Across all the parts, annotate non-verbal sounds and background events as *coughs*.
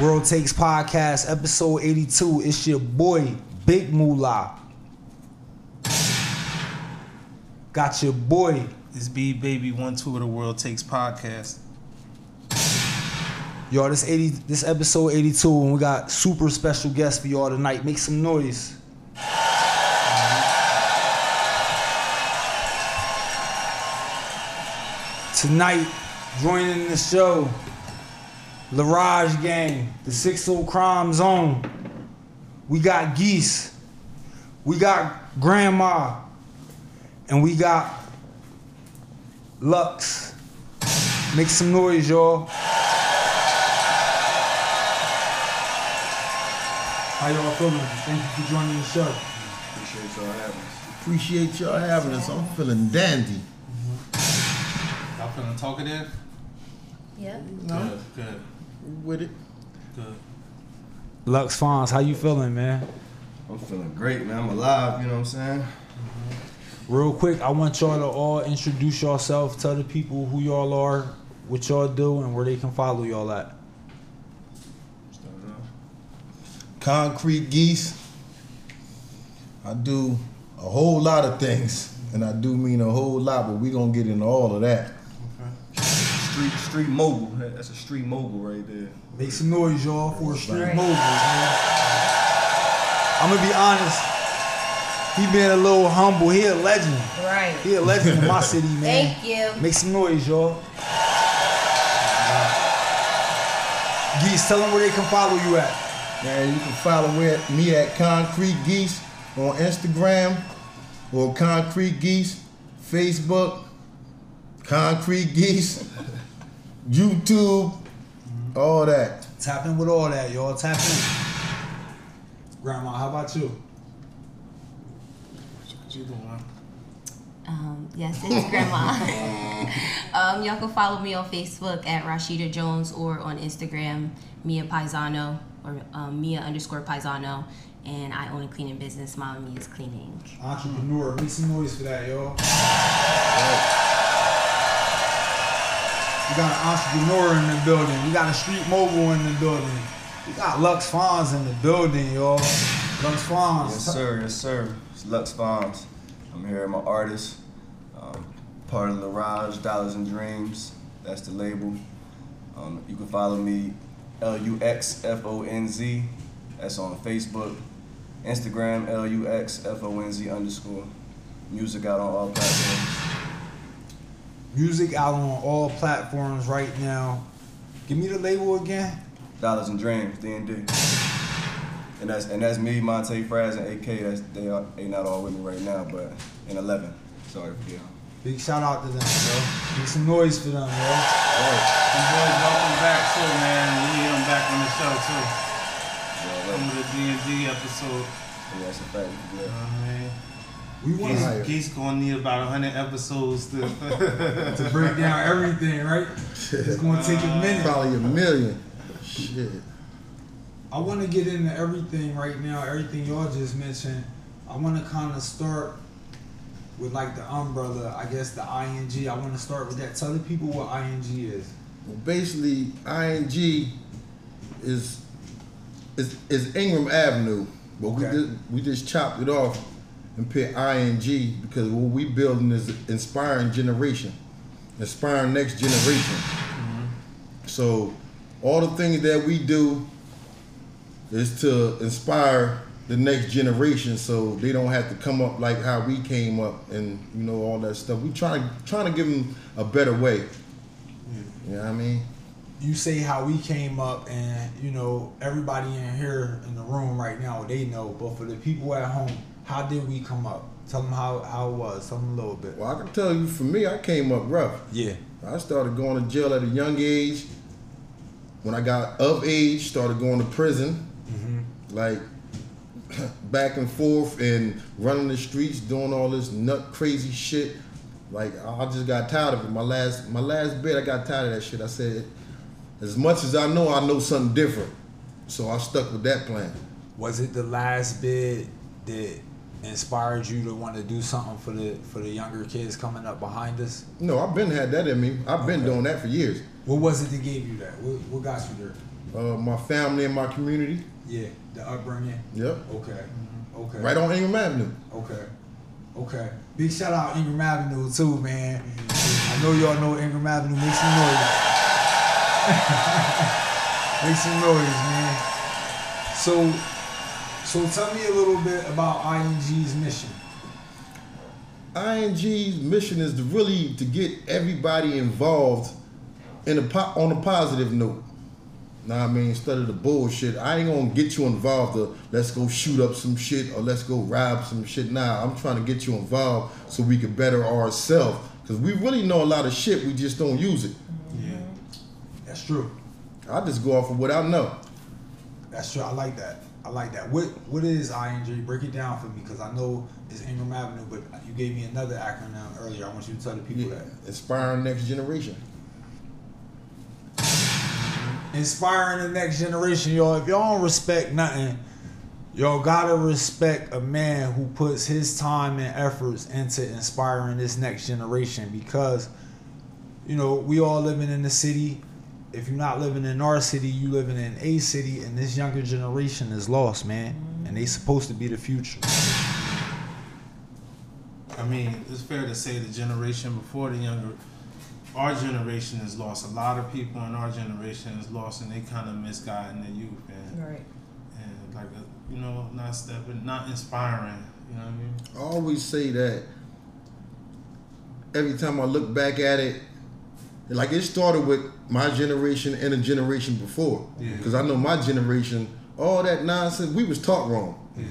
World Takes Podcast, episode 82. It's your boy, Big Moolah. Got your boy. It's B Baby One Two of the World Takes Podcast. Y'all, this 80 this episode 82, and we got super special guests for y'all tonight. Make some noise. Tonight, joining the show, La'rage Gang, the Six O Crime Zone. We got Geese. We got Grandma. And we got Lux. Make some noise, y'all. How y'all feeling? Thank you for joining the show. Appreciate y'all having us. Appreciate y'all having us. I'm feeling dandy. Y'all feeling talkative? Yep. Good, good, With it. good. Lux Fonz, how you feeling, man? I'm feeling great, man. I'm alive, you know what I'm saying? Mm-hmm. Real quick, I want y'all to all introduce yourself, tell the people who y'all are, what y'all do, and where they can follow y'all at. Start it off. Concrete geese. I do a whole lot of things. And I do mean a whole lot, but we gonna get into all of that. Street street mogul. That's a street mogul right there. Make some noise, y'all, for a street Right. moguls, man. I'm gonna be honest. He been a little humble. He a legend. Right. He a legend in my city, man. Thank you. Make some noise, y'all. Geese, tell them where they can follow you at. Man, you can follow me- me at Concrete Geese on Instagram or Concrete Geese, Facebook, Concrete Geese, *laughs* YouTube, all that. Tap in with all that, y'all. Tap in. Grandma, how about you? What you doing? Um, yes, it's Grandma. *laughs* um, y'all can follow me on Facebook at Rashida Jones or on Instagram, Mia Paisano or um, Mia underscore Paisano. And I own a cleaning business. Mama Mia's Cleaning. Entrepreneur. Make some noise for that, y'all. We got an entrepreneur in the building. We got a street mogul in the building. We got Lux Fonz in the building, y'all. Lux Fonz. Yes, sir. Yes, sir. It's Lux Fonz. I'm here. I'm an artist. Um, part of La'rage Dollars and Dreams. That's the label. Um, you can follow me, L U X F O N Z. That's on Facebook. Instagram, L U X F O N Z underscore. Music out on all platforms. Music out on all platforms right now. Give me the label again. Dollars and Dreams, D and D. And that's and that's me, Monte Fraz, and AK. That's they are they not all with me right now, but in eleven. Sorry for y'all. Big shout out to them, yo. Make some noise for them, yo. You boys, welcome back too, man. We need them back on the show too. Yeah, Some of like, the D and D episode. yeah, that's a fact. You know what I mean? We want Geese, higher. Geese gonna need about hundred episodes to. *laughs* to break *laughs* down everything, right? It's gonna take a uh, minute. Probably a million. Shit. I want to get into everything right now. Everything y'all just mentioned. I want to kind of start with like the umbrella. I guess the ing. I want to start with that. Tell the people what ing is. Well, basically, ING is is, is Ingram Avenue, but Okay. we just, we just chopped it off and put ING because what we building is inspiring generation, inspiring next generation. Mm-hmm. So all the things that we do is to inspire the next generation so they don't have to come up like how we came up and you know all that stuff. We trying trying to give them a better way. You know what I mean? You say how we came up, and you know everybody in here in the room right now they know. But for the people at home, how did we come up? Tell them how how it was. Tell them a little bit. Well, I can tell you, for me, I came up rough. Yeah. I started going to jail at a young age. When I got of age, started going to prison, mm-hmm. like *clears throat* back and forth and running the streets, doing all this nut crazy shit. Like I I just got tired of it. My last my last bit, I got tired of that shit. I said, as much as I know, I know something different. So I stuck with that plan. Was it the last bid that inspired you to want to do something for the for the younger kids coming up behind us? No, I've been had that in me. I've been Okay. doing that for years. What was it that gave you that? What, what got you there? uh, my family and my community. Yeah, the upbringing. Yep. Okay. Okay. Right on Ingram Avenue. Okay. Okay. Big shout out Ingram Avenue too, man. I know y'all know Ingram Avenue. Make some noise. *laughs* Make some noise, man. So, so tell me a little bit about ING's mission. ING's mission is to really to get everybody involved in a po- on a positive note. Now I mean, instead of the bullshit, I ain't gonna get you involved. To let's go shoot up some shit or let's go rob some shit. Now I'm trying to get you involved so we can better ourselves because we really know a lot of shit. We just don't use it. Yeah. That's true. I just go off of what I know. That's true. I like that. I like that. What What is ING? Break it down for me, because I know it's Ingram Avenue, but you gave me another acronym earlier. I want you to tell the people Yeah, that. inspiring next generation. inspiring the next generation, y'all. If y'all don't respect nothing, y'all gotta respect a man who puts his time and efforts into inspiring this next generation because, you know, we all living in the city. If you're not living in our city, you living in a city, and this younger generation is lost, man. And they supposed to be the future. I mean, it's fair to say the generation before the younger, our generation is lost. A lot of people in our generation is lost, and they kind of misguiding their youth, and Right. and like a, you know, not stepping, not inspiring. You know what I mean? I always say that every time I look back at it, like it started with my generation and a generation before. Yeah. Because I know my generation, all that nonsense, we was taught wrong. Yeah.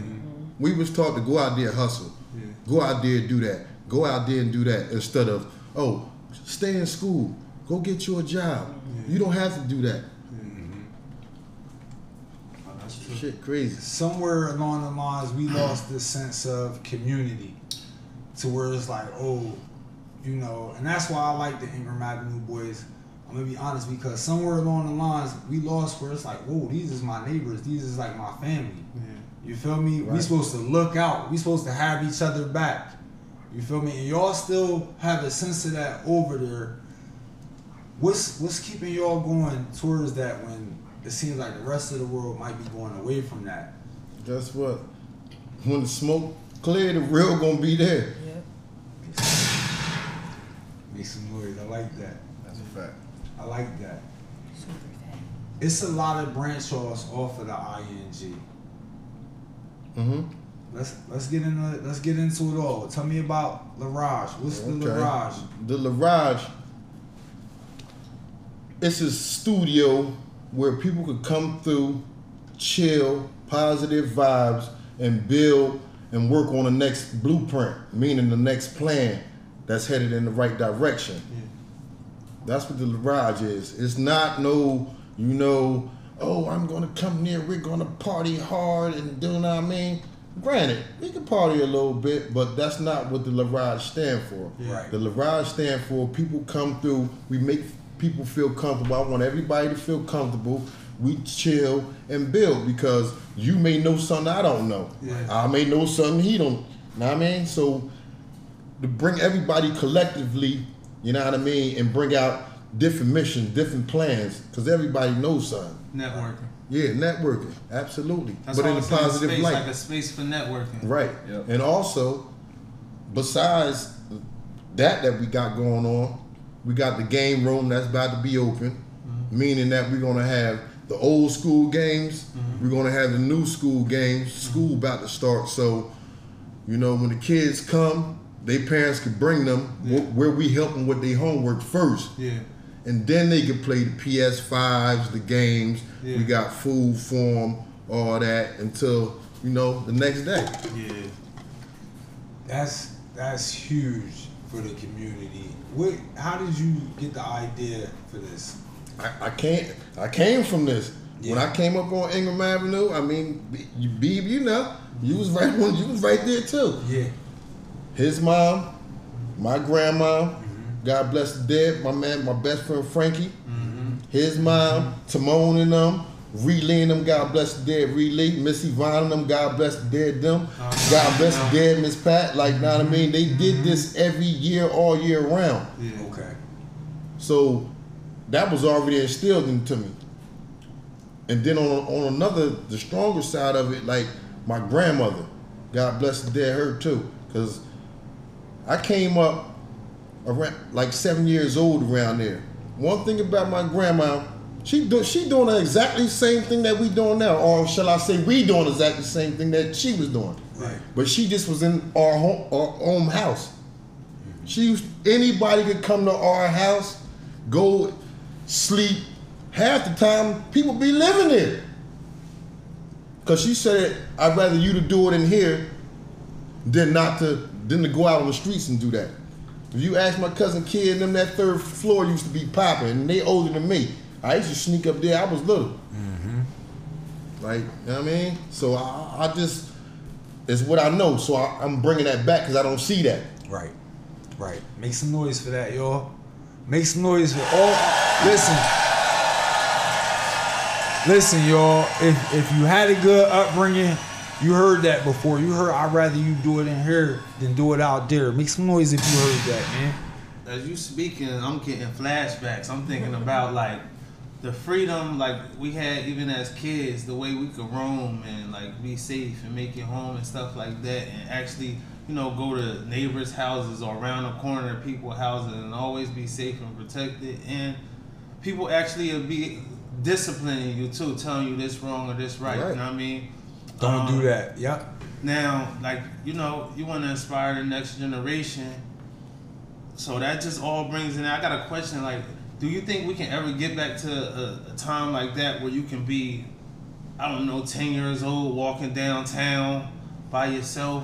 We was taught to go out there and hustle. Yeah. Go out there and do that. Go out there and do that instead of, oh, stay in school. Go get you a job. You don't have to do that. Mm-hmm. Oh, that's true. Shit crazy. somewhere along the lines we lost this sense of community to where it's like oh you know and that's why i like the ingram avenue boys. I'm gonna be honest because somewhere along the lines we lost where it's like whoa these is my neighbors these is like my family. Yeah. you feel me? We supposed to look out we supposed to have each other back. You feel me? And y'all still have a sense of that over there. What's what's keeping y'all going towards that when it seems like the rest of the world might be going away from that? Guess what? When the smoke clear, the real gonna be there. Make some noise. I like that. That's a fact. I like that. Super fat. It's a lot of branch offs off of the ing. Mm-hmm. Let's let's get into let's get into it all. Tell me about La'rage. What's the Okay. La'rage? The La'rage, it's a studio where people could come through, chill, positive vibes, and build and work on the next blueprint, meaning the next plan that's headed in the right direction. Yeah. That's what the La'rage is. It's not no, you know, oh, I'm gonna come near, we're gonna party hard and do you know what I mean? Granted, we can party a little bit, but that's not what the La'rage stand for. Right. The La'rage stand for people come through, we make people feel comfortable. I want everybody to feel comfortable. We chill and build because you may know something I don't know. Yeah. I may know something he don't. Know what I mean? So to bring everybody collectively, you know what I mean, and bring out different missions, different plans, because everybody knows something. Networking. Yeah, networking, absolutely, That's but in a positive space, light, like a space for networking. right? Yep. And also, besides that that we got going on, we got the game room that's about to be open, mm-hmm. meaning that we're gonna have the old school games, mm-hmm. we're gonna have the new school games. School mm-hmm. about to start, so you know when the kids come, their parents could bring them wh- where we help them with their homework first Yeah. and then they could play the PS5s, the games. Yeah. We got food for them, all that until you know the next day. Yeah. That's that's huge for the community. What? How did you get the idea for this? I, I can't. I came from this. When I came up on Ingram Avenue, I mean, you, you know, you was right when you was right there too. Yeah. His mom, my grandma, Mm-hmm. God bless the dead. My man, my best friend Frankie, Mm-hmm. his mom, Timon and them, Relee and them, God bless the dead, Relee, Missy Vaughn and them, God bless the dead them, Uh-huh. God bless the dead Miss Pat. Like, know what I mean? They did this every year, all year round. Yeah. Okay. So that was already instilled into me. And then on on another, the stronger side of it, like my grandmother, God bless the dead, her too, because I came up around like seven years old around there. One thing about my grandma, she do she doing the exactly same thing that we doing now, or shall I say, we doing exactly the same thing that she was doing. Right. But she just was in our home, our own house. She used anybody could come to our house, go sleep. Half the time, people be living there. Cause she said, "I'd rather you to do it in here than not to than to go out on the streets and do that." If you ask my cousin kid, and them that third floor used to be popping, and they older than me. I used to sneak up there. I was little. Mm-hmm. Like, you know what I mean? So I, I just, it's what I know. So I, I'm bringing that back because I don't see that. Right. Right. Make some noise for that, y'all. Make some noise for all. Listen. Listen, y'all. If if you had a good upbringing, you heard that before. You heard I'd rather you do it in here than do it out there. Make some noise if you heard that, man. As you speaking, I'm getting flashbacks. I'm thinking about like the freedom like we had even as kids, the way we could roam and like be safe and make it home and stuff like that, and actually, you know, go to neighbors' houses or around the corner of people's houses and always be safe and protected. And people actually be disciplining you too, telling you this wrong or this right. Right. You know what I mean? Don't Um, do that. Yep. now, like you know, you want to inspire the next generation. So that just all brings in. I got a question. Like, do you think we can ever get back to a, a time like that where you can be, I don't know, ten years old, walking downtown by yourself,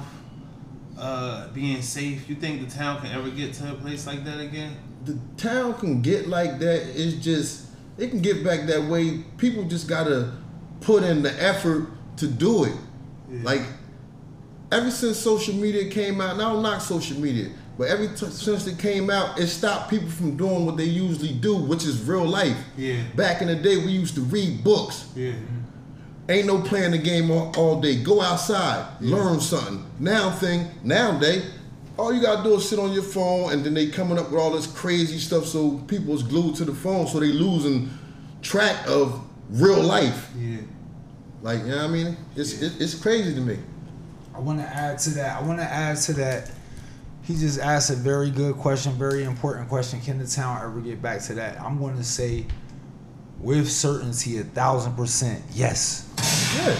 uh, being safe? You think the town can ever get to a place like that again? the town can get like that. It's just it can get back that way. People just gotta put in the effort to do it. Yeah. Like ever since social media came out, and I don't knock social media, but ever t- since it came out, it stopped people from doing what they usually do, which is real life. Yeah. Back in the day, we used to read books. Yeah. Ain't no playing the game all, all day. Go outside, learn something. Now thing, nowadays, all you gotta do is sit on your phone, and then they coming up with all this crazy stuff. So people's glued to the phone, so they losing track of real life. Yeah. Like you know what I mean? It's it, it's crazy to me. I want to add to that. I want to add to that. He just asked a very good question, very important question. Can the town ever get back to that? I'm going to say, with certainty, a thousand percent, yes. Yeah.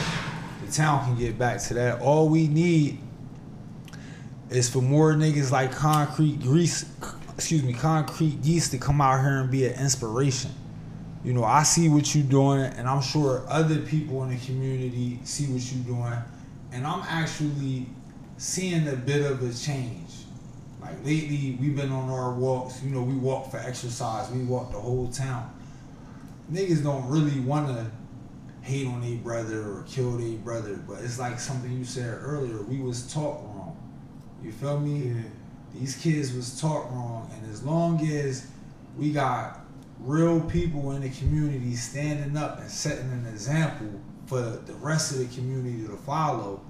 The town can get back to that. All we need is for more niggas like Concrete Grease, excuse me, Concrete Geese to come out here and be an inspiration. You know, I see what you're doing, and I'm sure other people in the community see what you're doing, and I'm actually seeing a bit of a change. Like lately, we've been on our walks. You know, we walk for exercise. We walk the whole town. Niggas don't really want to hate on a brother or kill a brother, but it's like something you said earlier. We was taught wrong. You feel me? Yeah. These kids was taught wrong, and as long as we got real people in the community standing up and setting an example for the rest of the community to follow,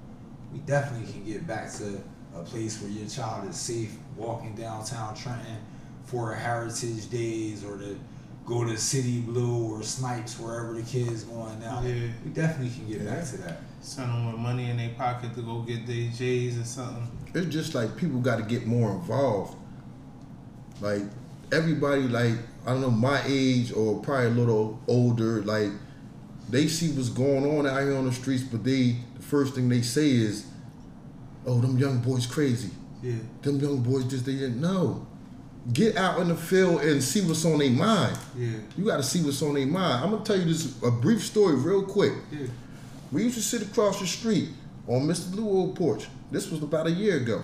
we definitely can get back to a place where your child is safe walking downtown Trenton for Heritage Days or to go to City Blue or Snipes wherever the kids going now. Yeah. We definitely can get back to that. Send them with money in their pocket to go get their J's or something. It's just like people got to get more involved. Like everybody, like I don't know, my age or probably a little older, like they see what's going on out here on the streets, but they the first thing they say is, "Oh, them young boys crazy. Yeah. Them young boys just they didn't know." Get out in the field and see what's on their mind. Yeah. You got to see what's on their mind. I'm gonna tell you this a brief story, real quick. Yeah. We used to sit across the street on Mr. Lou old porch. This was about a year ago.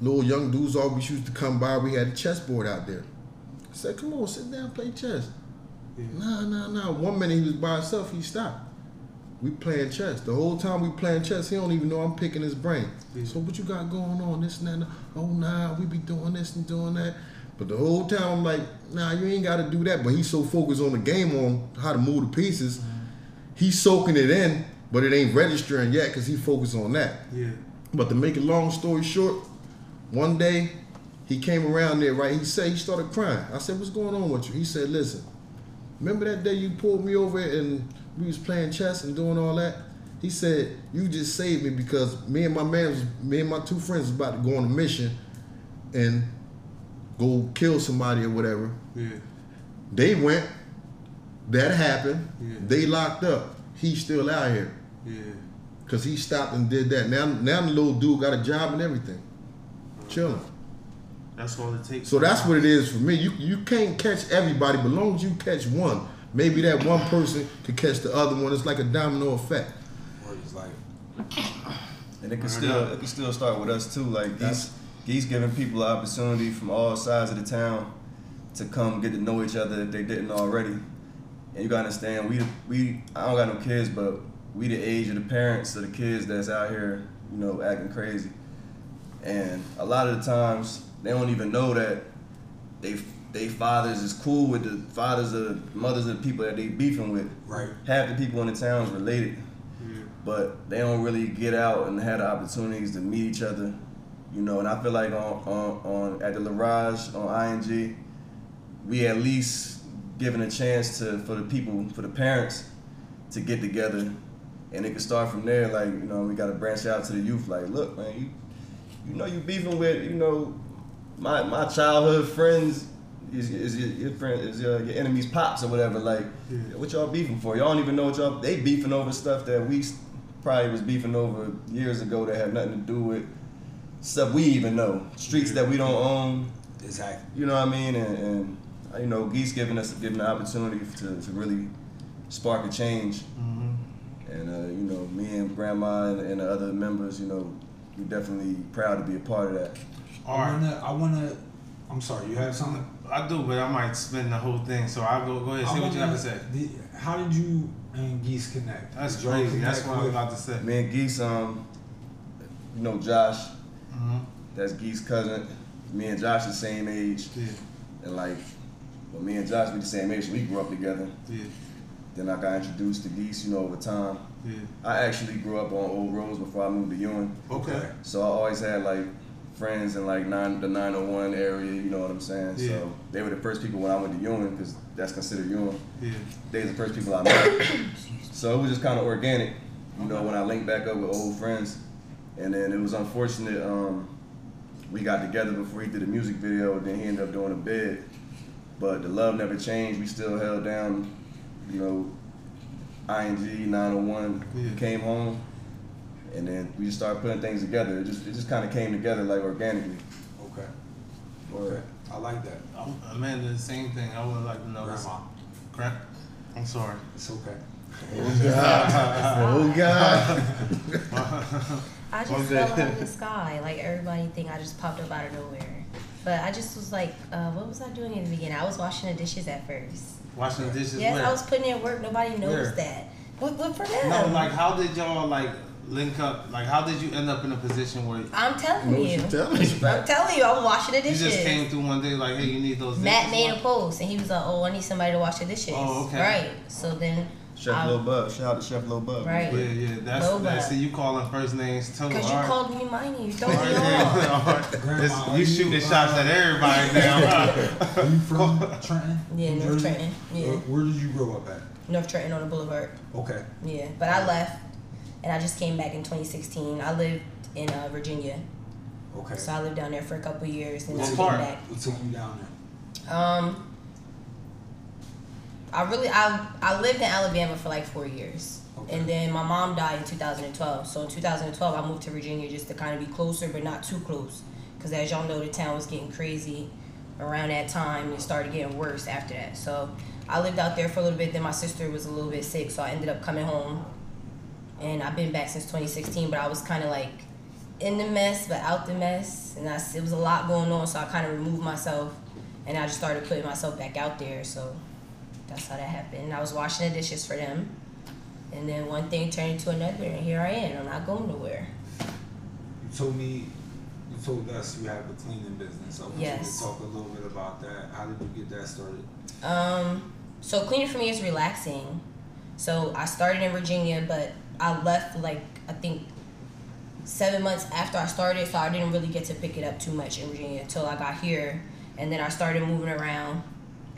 Little young dudes always used to come by. We had a chessboard out there. I said, come on, sit down, play chess. Yeah. Nah, nah, nah. One minute he was by himself, he stopped. We playing chess. The whole time we playing chess, he don't even know I'm picking his brain. Yeah. So what you got going on? This and that. Oh nah, we be doing this and doing that. But the whole time I'm like, nah, you ain't gotta do that. But he's so focused on the game on how to move the pieces, mm-hmm. he's soaking it in, but it ain't registering yet because he focused on that. Yeah. But to make a long story short, one day he came around there, right? He said he started crying. I said, What's going on with you? He said, Listen, remember that day you pulled me over and we was playing chess and doing all that? He said, you just saved me because me and my man was, me and my two friends was about to go on a mission and go kill somebody or whatever. Yeah. They went, that happened, Yeah. they locked up. He's still out here. Yeah. Cause he stopped and did that. Now, now the little dude got a job and everything, chilling. That's all it takes. So that's what it is for me. You you can't catch everybody, but long as you catch one, maybe that one person could catch the other one. It's like a domino effect. Or it's like, And it can still it can still start with us too. Like That's- he's he's giving people an opportunity from all sides of the town to come get to know each other if they didn't already. And you gotta understand, we we I don't got no kids, but we the age of the parents of the kids that's out here, you know, acting crazy. And a lot of the times they don't even know that they they fathers is cool with the fathers of mothers of the people that they beefing with. right. Half the people in the town is related Yeah. but they don't really get out and have the opportunities to meet each other, you know. And I feel like on on, on at the La'rage on ING, we at least given a chance to for the people for the parents to get together, and it can start from there. Like you know, we got to branch out to the youth. Like, look, man, you you know you beefing with you know my my childhood friends. Is, is your, your friend is your, your enemy's pops or whatever like Yeah. what y'all beefing for y'all don't even know what y'all they beefing over stuff that we probably was beefing over years ago that had nothing to do with stuff we even know streets that we don't own Exactly. you know what I mean and, and uh, you know Geese giving us giving the opportunity to, to really spark a change hmm and uh, you know me and grandma and, and the other members you know we definitely proud to be a part of that All I wanna, I wanna, I'm sorry, you have something? I do, but I might spend the whole thing. So I'll go. Go ahead. And say what you got wanna- say. the- how did you and Geese connect? That's Did y'all crazy. That's what I was about to say. me and Geese um you know Josh hmm that's Geese cousin me and Josh the same age Yeah. And like, well, me and Josh, we the same age, so we grew up together. Yeah. Then I got introduced to Geese, you know, over time. Yeah. I actually grew up on Old Rose before I moved to Ewing. Okay. So I always had like friends in like nine, the 901 area, you know what I'm saying? Yeah. So they were the first people when I went to Ewing, because that's considered Ewing. Yeah. They were the first people I met. so it was just kind of organic, you know, when I linked back up with old friends. And then it was unfortunate, um, we got together before he did a music video, then he ended up doing a bid. But the love never changed. We still held down, you know, ING 901. Yeah. Came home, and then we just started putting things together. It just it just kind of came together like organically. Okay. Okay. I like that. I'm, Amanda, the same thing. I would like to know. this- Grandma. Gra- I'm sorry. It's okay. Oh God! Oh God! I just Okay. fell out of the sky. Like everybody think I just popped up out of nowhere. But I just was like, uh, what was I doing in the beginning? I was washing the dishes at first. Washing the dishes. Yes, where? I was putting in work. Nobody Where? noticed that. What, what for them? No, like how did y'all like link up? Like how did you end up in a position where I'm telling No, you. telling you. I'm telling you, I'm washing the dishes. just came through one day like, hey, you need those. Matt dishes made a post and he was like, "Oh, I need somebody to wash the dishes." Oh, okay. Right. So then, Chef I- Lil Bub, shout out to Chef Lil Bub. Right. Yeah, yeah. That's Boba. that. See, you calling first names too. because you right. called me mine, you don't me yeah, off. all right. Grandma, It's- you you, shooting uh, shots at everybody now. *laughs* Are you from *laughs* Trenton? Yeah, New North Jersey? Trenton, yeah. Where, where did you grow up at? North Trenton on the Boulevard. Okay. Yeah, but I left and I just came back in 2016. I lived in uh, Virginia, Okay. so I lived down there for a couple years and What I came back. What took you down there? Um, I really I I lived in Alabama for like four years, Okay. and then my mom died in 2012. So in 2012, I moved to Virginia just to kind of be closer, but not too close, because as y'all know, the town was getting crazy around that time. It started getting worse after that. So I lived out there for a little bit. Then my sister was a little bit sick, so I ended up coming home, and I've been back since 2016. But I was kind of like in the mess, but out the mess, and I, it was a lot going on. So I kind of removed myself, and I just started putting myself back out there. So that's how that happened. I was washing the dishes for them, and then one thing turned into another, and here I am. I'm not going nowhere. You told me, you told us you have a cleaning business. I want Yes. you to talk a little bit about that. How did you get that started? Um, so cleaning for me is relaxing. So I started in Virginia, but I left like I think seven months after I started, so I didn't really get to pick it up too much in Virginia until I got here, and then I started moving around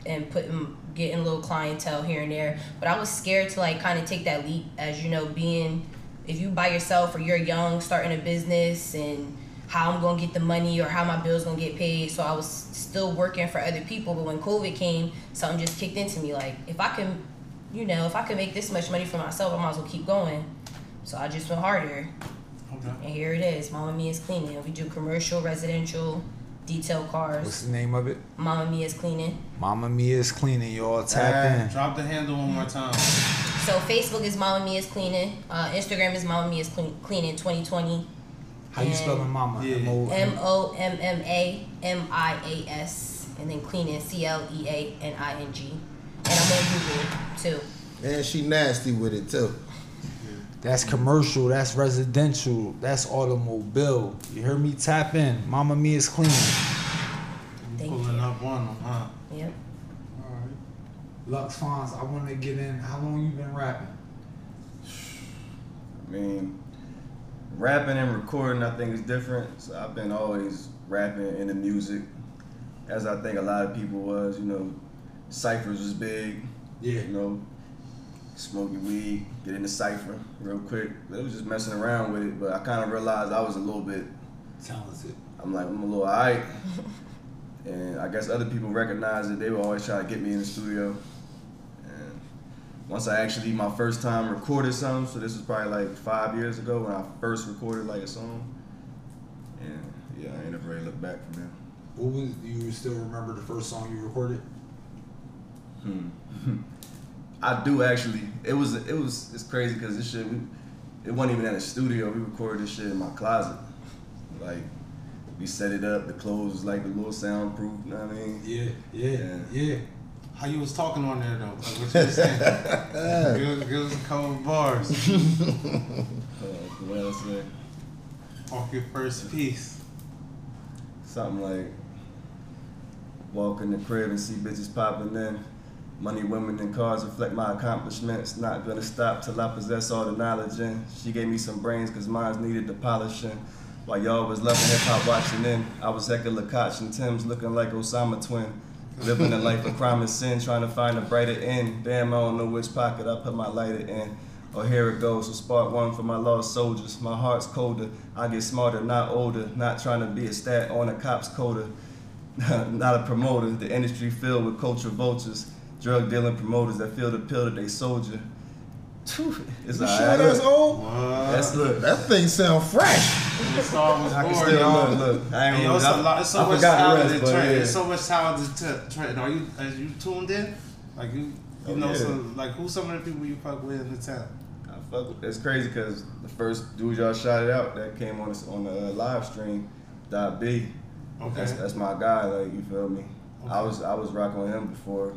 and putting getting a little clientele here and there. But I was scared to like kind of take that leap, as you know, being if you by yourself or you're young, starting a business and how I'm gonna get the money or how my bills gonna get paid. So I was still working for other people. But when COVID came, something just kicked into me. Like if I can, you know, if I can make this much money for myself, I might as well keep going. So I just went harder. Okay. And here it is, Mama Mia's Cleaning. We do commercial, residential, detail cars. What's the name of it? Mama Mia's Cleaning. Mama Mia's cleaning. Y'all tap in. Drop the handle one more time. So Facebook is Mama Mia's Cleaning. Uh, Instagram is Mama Mia's Clean- Cleaning 2020. How you spelling Mama? Yeah. M-O- M O M M A M I A S. And then Cleaning, C L E A N I N G. And I'm on Google too. And she nasty with it too. That's commercial. That's residential. That's automobile. You hear me? Tap in. Mama Mia's cleaning. Thank Pulling you. up on them, huh? Yep. All right. Lux Fonz, I want to get in. How long you been rapping? I mean, rapping and recording, I think is different. So I've been always rapping in the music, as I think a lot of people was. You know, ciphers was big. Yeah. You know, smoking weed, get in the cipher real quick. It was just messing around with it, but I kind of realized I was a little bit. Talented. I'm like, I'm a little alright. and I guess other people recognized it. They were always trying to get me in the studio. And once I actually, my first time recorded something, so this was probably like five years ago when I first recorded like a song. And yeah, I ain't never really looked back from there. What was you still remember the first song you recorded? Hmm. *laughs* I do actually. It was it was it's crazy because this shit we it wasn't even at a studio. We recorded this shit in my closet. Like we set it up. The clothes was like a little soundproof. You know what I mean? Yeah, yeah, Yeah. yeah. How you was talking on there though? Like what you was saying? give, us- give us a couple bars what else? Like, off your first piece. something like walk in the crib and see bitches popping in. Money, women, and cars reflect my accomplishments. Not gonna stop till I possess all the knowledge. And she gave me some brains, cause mine needed the polishing. While y'all was loving hip hop watching in, I was hecka Lakach and Tim's looking like Osama twin. Living a life of crime and sin, trying to find a brighter end. Damn, I don't know which pocket I put my lighter in. Oh, here it goes. So spark one for my lost soldiers. My heart's colder. I get smarter, not older. Not trying to be a stat on a cop's coda. *laughs* not a promoter. The industry filled with culture vultures. Drug dealing promoters that feel the pill that they soldier. It's You all sure right. that's old? What? That's look. That thing sound fresh. the song was I can born, still y'all. look. Look, I ain't Hey, yo, it's a lot. It's so I much forgot the talent rest, in but Trent. yeah. It's so much talent in Trent. Trent. Are you as you tuned in? Like you, you Oh, know, yeah. some like who's some of the people you fuck with in the town? I fuck with, it's crazy because the first dude y'all shouted out that came on the, on the uh, live stream, Dot B. Okay. That's, that's my guy. Like you feel me? I was I was rocking with him before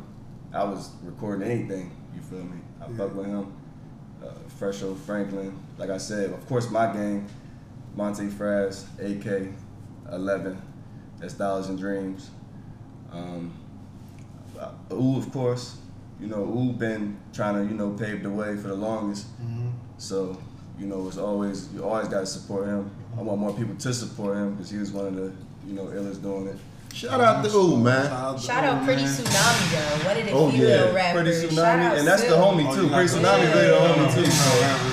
I was recording anything. You feel me? I Yeah. fuck with him. Uh, Fresho Franklin. Like I said, of course my gang, Monte Fraz, AK, Eleven, that's Dollars and Dreams. Um, uh, Ooh, of course. You know, Ooh been trying to you know pave the way for the longest. Mm-hmm. So, you know, it's always you always got to support him. I want more people to support him because he was one of the you know illest doing it. Shout out to Ooh, man. Shout out Pretty Tsunami though. One of the Oh, female yeah. rappers. Pretty Shout Tsunami, out and that's the homie Oh, too. Pretty Tsunami really the homie too.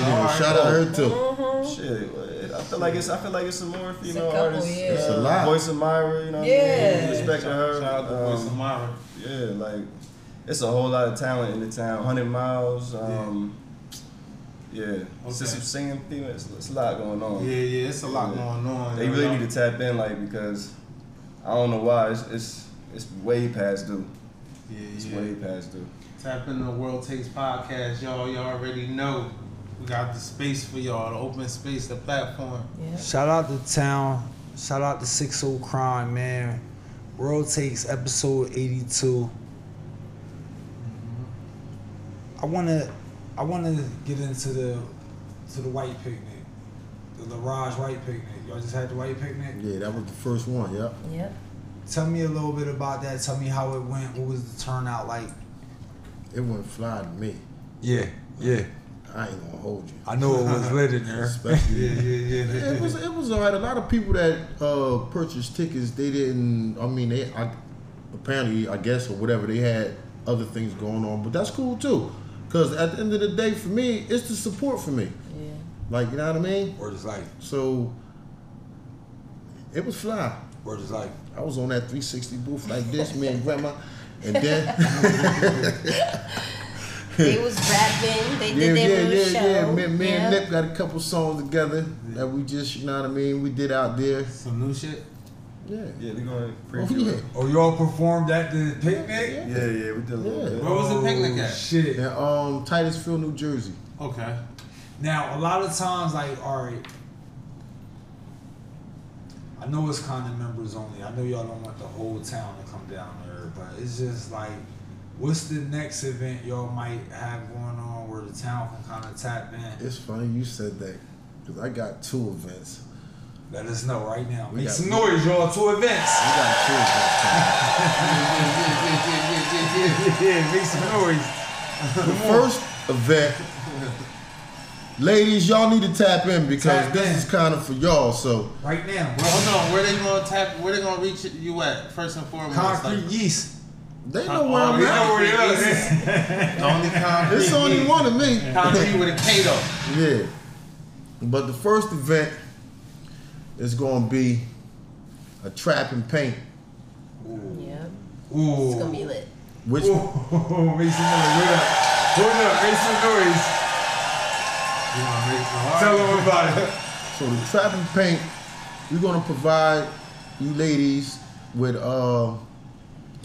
Yeah, shout out her too. Mhm. Shit, I feel like it's I feel like it's some more a female couple, artists. yeah. It's a lot. Voice of Myra, you know. What I Yeah. mean? Respect to her. Shout out to Voice of Um, Myra. Yeah, like it's a whole lot of talent in the town. Hundred Miles. Um, yeah, it's just some singing female. It's, it's a lot going on. Yeah, yeah, it's a lot Yeah. going on. They really know? need to tap in, like, because I don't know why it's it's, it's way past due. Yeah, It's yeah. way past due. Tap into the World Takes podcast, y'all. Y'all already know. We got the space for y'all, the open space, the platform. Yeah. Shout out to town. Shout out to Six O Crime, man. World Takes episode 82. I wanna I wanna get into the to the white picnic. The La'rage White Picnic. Y'all just had the white picnic? Yeah, that was the first one. Yep. Yep. Tell me a little bit about that. Tell me how it went. What was the turnout like? It went fly to me. Yeah, yeah. I ain't gonna hold you. I know it was lit in there. Especially. *laughs* Yeah, yeah, yeah. it was it was alright. A lot of people that uh, purchased tickets, they didn't. I mean, they I, apparently, I guess, or whatever, they had other things going on, but that's cool too. Cause at the end of the day, for me, it's the support for me. Yeah. Like you know what I mean. Or is like So it was fly. Word is life. I was on that 360 booth like this, me and grandma, and then *laughs* They was rapping. They yeah, did their yeah, little yeah, show. yeah. Me, me and Yeah. Nip got a couple songs together that we just, you know what I mean, we did out there. Some new shit. Yeah. Yeah, they're going to Oh, yeah. it. Oh, y'all performed at the picnic? Yeah, yeah, we did a little Yeah. bit. Where was the picnic Oh, at? Shit. And um, Titusville, New Jersey. Okay. Now, a lot of times, like, all right, I know it's kind of members only. I know y'all don't want the whole town to come down there, but it's just like, what's the next event y'all might have going on where the town can kind of tap in? It's funny you said that because I got two events. Let us know right now. We Make got- some noise, y'all. Two events. We got two events. yeah, make some noise. the first event, ladies, y'all need to tap in because Tap this in. is kind of for y'all. So Right now. Well, hold on. Where they gonna tap? Where they gonna reach you at? First and foremost. Concrete Like, yeast. they know where oh, I'm we at. know where it it is. is. Only concrete. It's only yeah. one of me. Concrete with a K though. Yeah. But the first event is going to be a trap and paint, Yeah. Ooh. It's gonna be lit. which Ooh, *laughs* make some noise. Hold up. Hold up. Make some noise. You wanna make some Tell them about it. so the trap and paint, we're going to provide you ladies with uh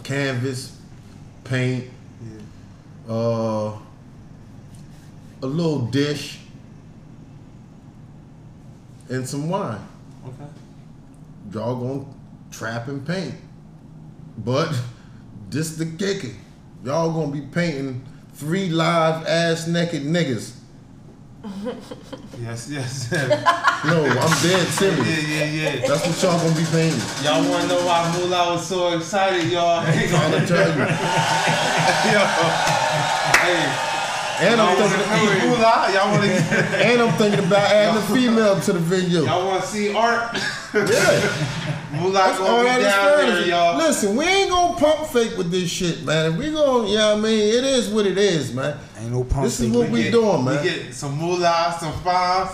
canvas, paint, uh a little dish, and some wine. Okay. y'all gonna trap and paint. But this the kicker. Y'all gonna be painting three live ass naked niggas. Yes, yes. *laughs* No, I'm dead serious. yeah, yeah. Yeah. That's what y'all gonna be paying. Y'all wanna know why Moolah was so excited, y'all? I'm trying to tell you. *laughs* Yo. Hey. And I'm thinking, Moolah? Y'all wanna *laughs* and I'm thinking about adding a female to the video. y'all wanna see art? Yeah. Moolah That's all gonna be down there, y'all. Listen, we ain't gonna pump fake with this shit, man. If we gonna, yeah, I mean, it is what it is, man. Ain't no pump This is what we get, doing, man. We get some moolah, some fines,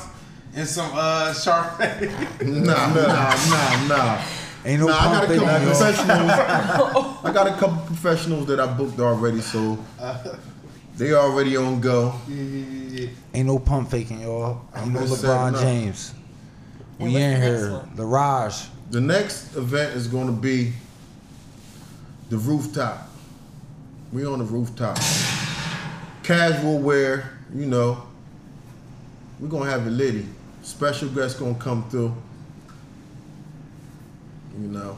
and some uh Sharpay. *laughs* Nah, nah, nah, nah. Ain't no Nah, I got pump a fake. couple y'all. professionals. *laughs* I got a couple professionals that I booked already, so they already on go. yeah, yeah, yeah, yeah. Ain't no pump faking, y'all. Ain't no just LeBron setting up. James. And We what's in the here. The Raj. The next event is going to be the rooftop. We on the rooftop. Casual wear, you know. We're gonna have a lady. Special guest gonna come through. You know.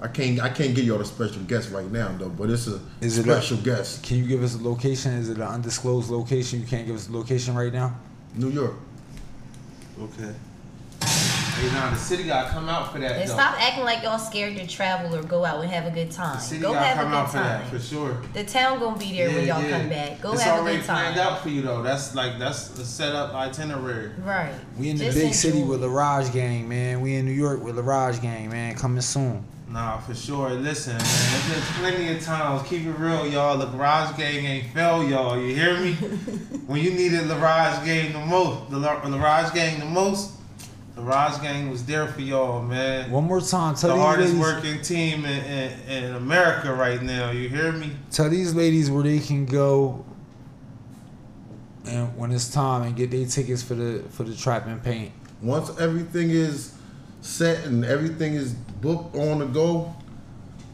I can't I can't give y'all the special guest right now though, but it's a Is it a- special guest. Can you give us a location? Is it an undisclosed location? You can't give us a location right now? New York. Okay. Hey, now the city gotta come out for that. And though. stop acting like y'all scared to travel or go out and have a good time. The time. city Go gotta have a come good out for that time. for sure. The town gonna be there when y'all yeah. come back. Go it's have a already good time. It's already planned out for you though. That's like that's a set up itinerary. Right. We in the Just big city with the Raj gang, man. We in New York with the Raj gang, man. Coming soon. Nah, for sure. Listen, man, there's been plenty of times. Keep it real, y'all. The Garage Gang ain't fail, y'all. You hear me? *laughs* when you needed the Garage Gang the most, the La- the Garage Gang the most, the Garage Gang was there for y'all, man. One more time. Tell the these hardest ladies, working team in, in, in America right now. You hear me? Tell these ladies where they can go and when it's time and get their tickets for the for the trap and paint. Once everything is set and everything is booked on the go,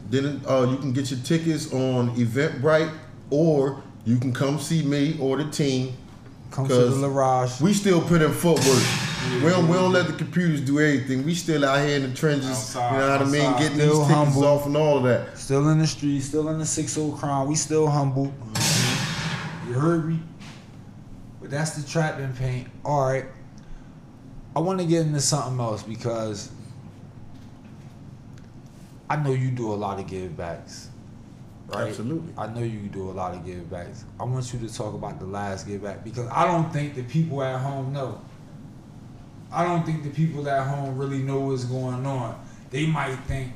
then uh, you can get your tickets on Eventbrite or you can come see me or the team. Come to the 'Cause La Raj. We still put in footwork. We don't, we don't let the computers do everything. We still out here in the trenches. Outside, you know what I mean? Getting Still these tickets humble. off and all of that. Still in the street, still in the six old crown. We still humble. You heard me? But that's the trap and paint. Alright. I want to get into something else because I know you do a lot of give backs. Right? Absolutely. I know you do a lot of give backs. I want you to talk about the last give back because I don't think the people at home know. I don't think the people at home really know what's going on. They might think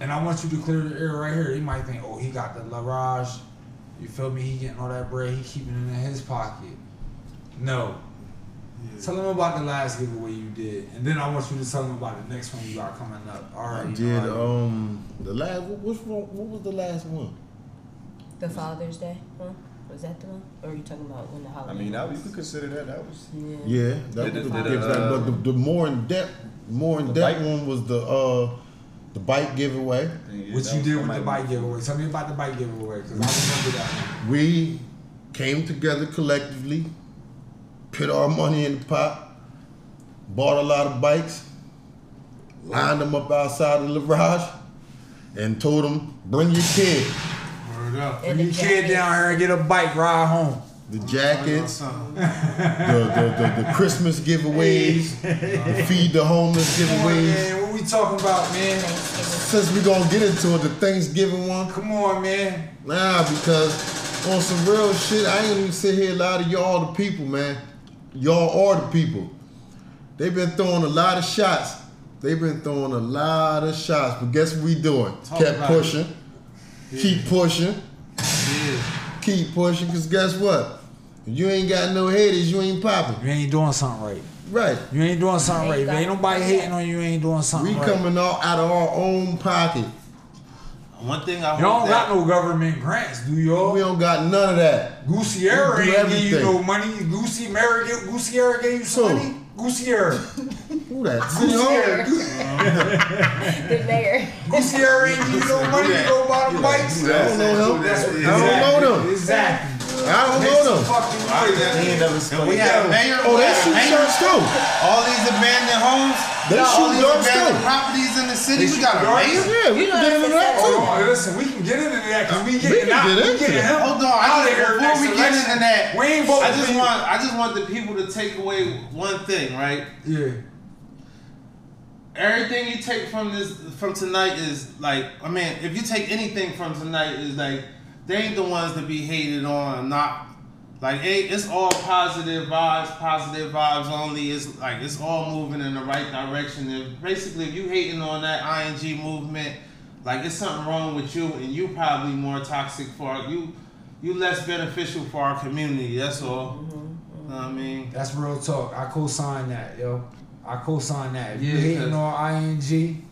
And I want you to clear the air right here. They might think, oh, he got the La'rage. You feel me? He getting all that bread. He keeping it in his pocket. No. Tell them about the last giveaway you did, and then I want you to tell them about the next one you got coming up. All right. I did um the last what, what was the last one? The Father's Day one? Was that the one? Or are you talking about when the I holiday? mean, that, you could consider that. That was. Yeah. Yeah, that Did was it- the, did it, gift, uh, but the, the more in depth more in The depth bike? one was the uh the bike giveaway. Yeah, What that you was did with the somebody- bike giveaway? Tell me about the bike giveaway, cause I remember that one. We came together collectively, put our money in the pot, bought a lot of bikes, lined them up outside of the garage, and told them, "Bring your kid." Word up. And Bring the your kid down here and get a bike ride home. The jackets, the, the, the, the Christmas giveaways, the feed the homeless Come on, giveaways. man. What we talking about, man? Since we gonna get into it, the Thanksgiving one, Come on, man. Nah, because on some real shit, I ain't even sit here a lot of y'all the people, man. Y'all are the people. They've been throwing a lot of shots. They've been throwing a lot of shots, but guess what we doing? Talk Kept pushing. it. Pushing, keep pushing, Yeah. keep pushing. Cause guess what? If you ain't got no haters, you ain't popping. You ain't doing something right. Right. You ain't doing something right. If ain't nobody Yeah. hating on you, you ain't doing We something right. We coming out out of our own pocket. One thing I You don't hope got no government grants, do y'all? We don't got none of that. Gusciora We do ain't give you no money. Goosey Mary, Gusciora gave you some Who? money. Gusciora. *laughs* Who that? City *laughs* the mayor. Gusciora ain't give you no money to go buy the bikes. I don't know him. That's I don't know them. Exactly. I don't know them. fucking He money. ain't never And spoke. we have mayor. Oh, they shoot mayor, darts too. All these abandoned homes. They all shoot these darts too. properties in the city. They We got a darts? mayor. Yeah, we You can get into that's that Hold too. on, oh, listen, we can get into that because we We getting can out. get we into getting that. him Hold on, out of here before we get into that, we ain't voting I just want I just want the people to take away one thing, right? Yeah. Everything you take from this from tonight is like I mean, if you take anything from tonight is like they ain't the ones to be hated on, not like hey, it's all positive vibes, positive vibes only. It's like it's all moving in the right direction. And basically if you hating on that ing movement, like it's something wrong with you, and you probably more toxic for our, you. You less beneficial for our community. That's all. Mm-hmm. Know what I mean. That's real talk. I co-sign that, yo. I co-sign that. If you Yeah, hating 'cause- on ING,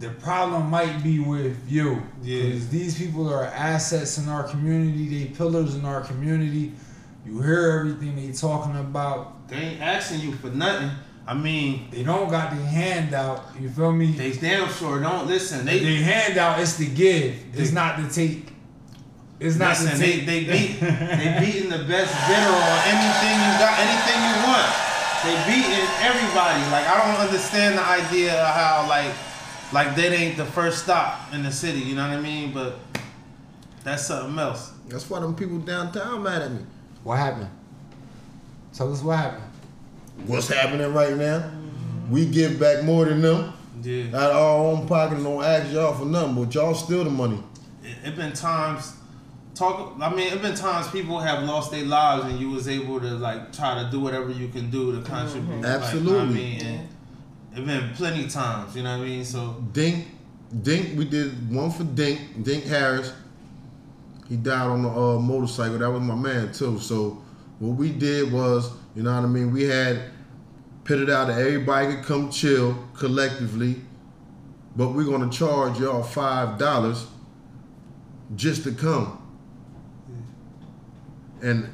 the problem might be with you. Yeah. Because these people are assets in our community. They pillars in our community. You hear everything they talking about. They ain't asking you for nothing. I mean, They don't got the handout. You feel me? they damn sure don't listen. They the handout is to give. It's not to take. It's not listen. to They take. they beat they beating the best bidder on anything you got, anything you want. They beating everybody. Like I don't understand the idea of how like like that ain't the first stop in the city. You know what I mean? But that's something else. That's why them people downtown mad at me. what happened? Tell us what happened. What's happening right now? We give back more than them Yeah. out of our own pocket and don't ask y'all for nothing, but y'all steal the money. it, it been times talk i mean it's been times people have lost their lives and you was able to like try to do whatever you can do to contribute like, Absolutely. I mean and it been plenty of times you know what i mean so Dink, Dink, we did one for Dink, Dink Harris. He died on a uh, motorcycle. That was my man too. So what we did was, you know what I mean. We had put it out that everybody could come chill collectively, but we're gonna charge y'all five dollars just to come. And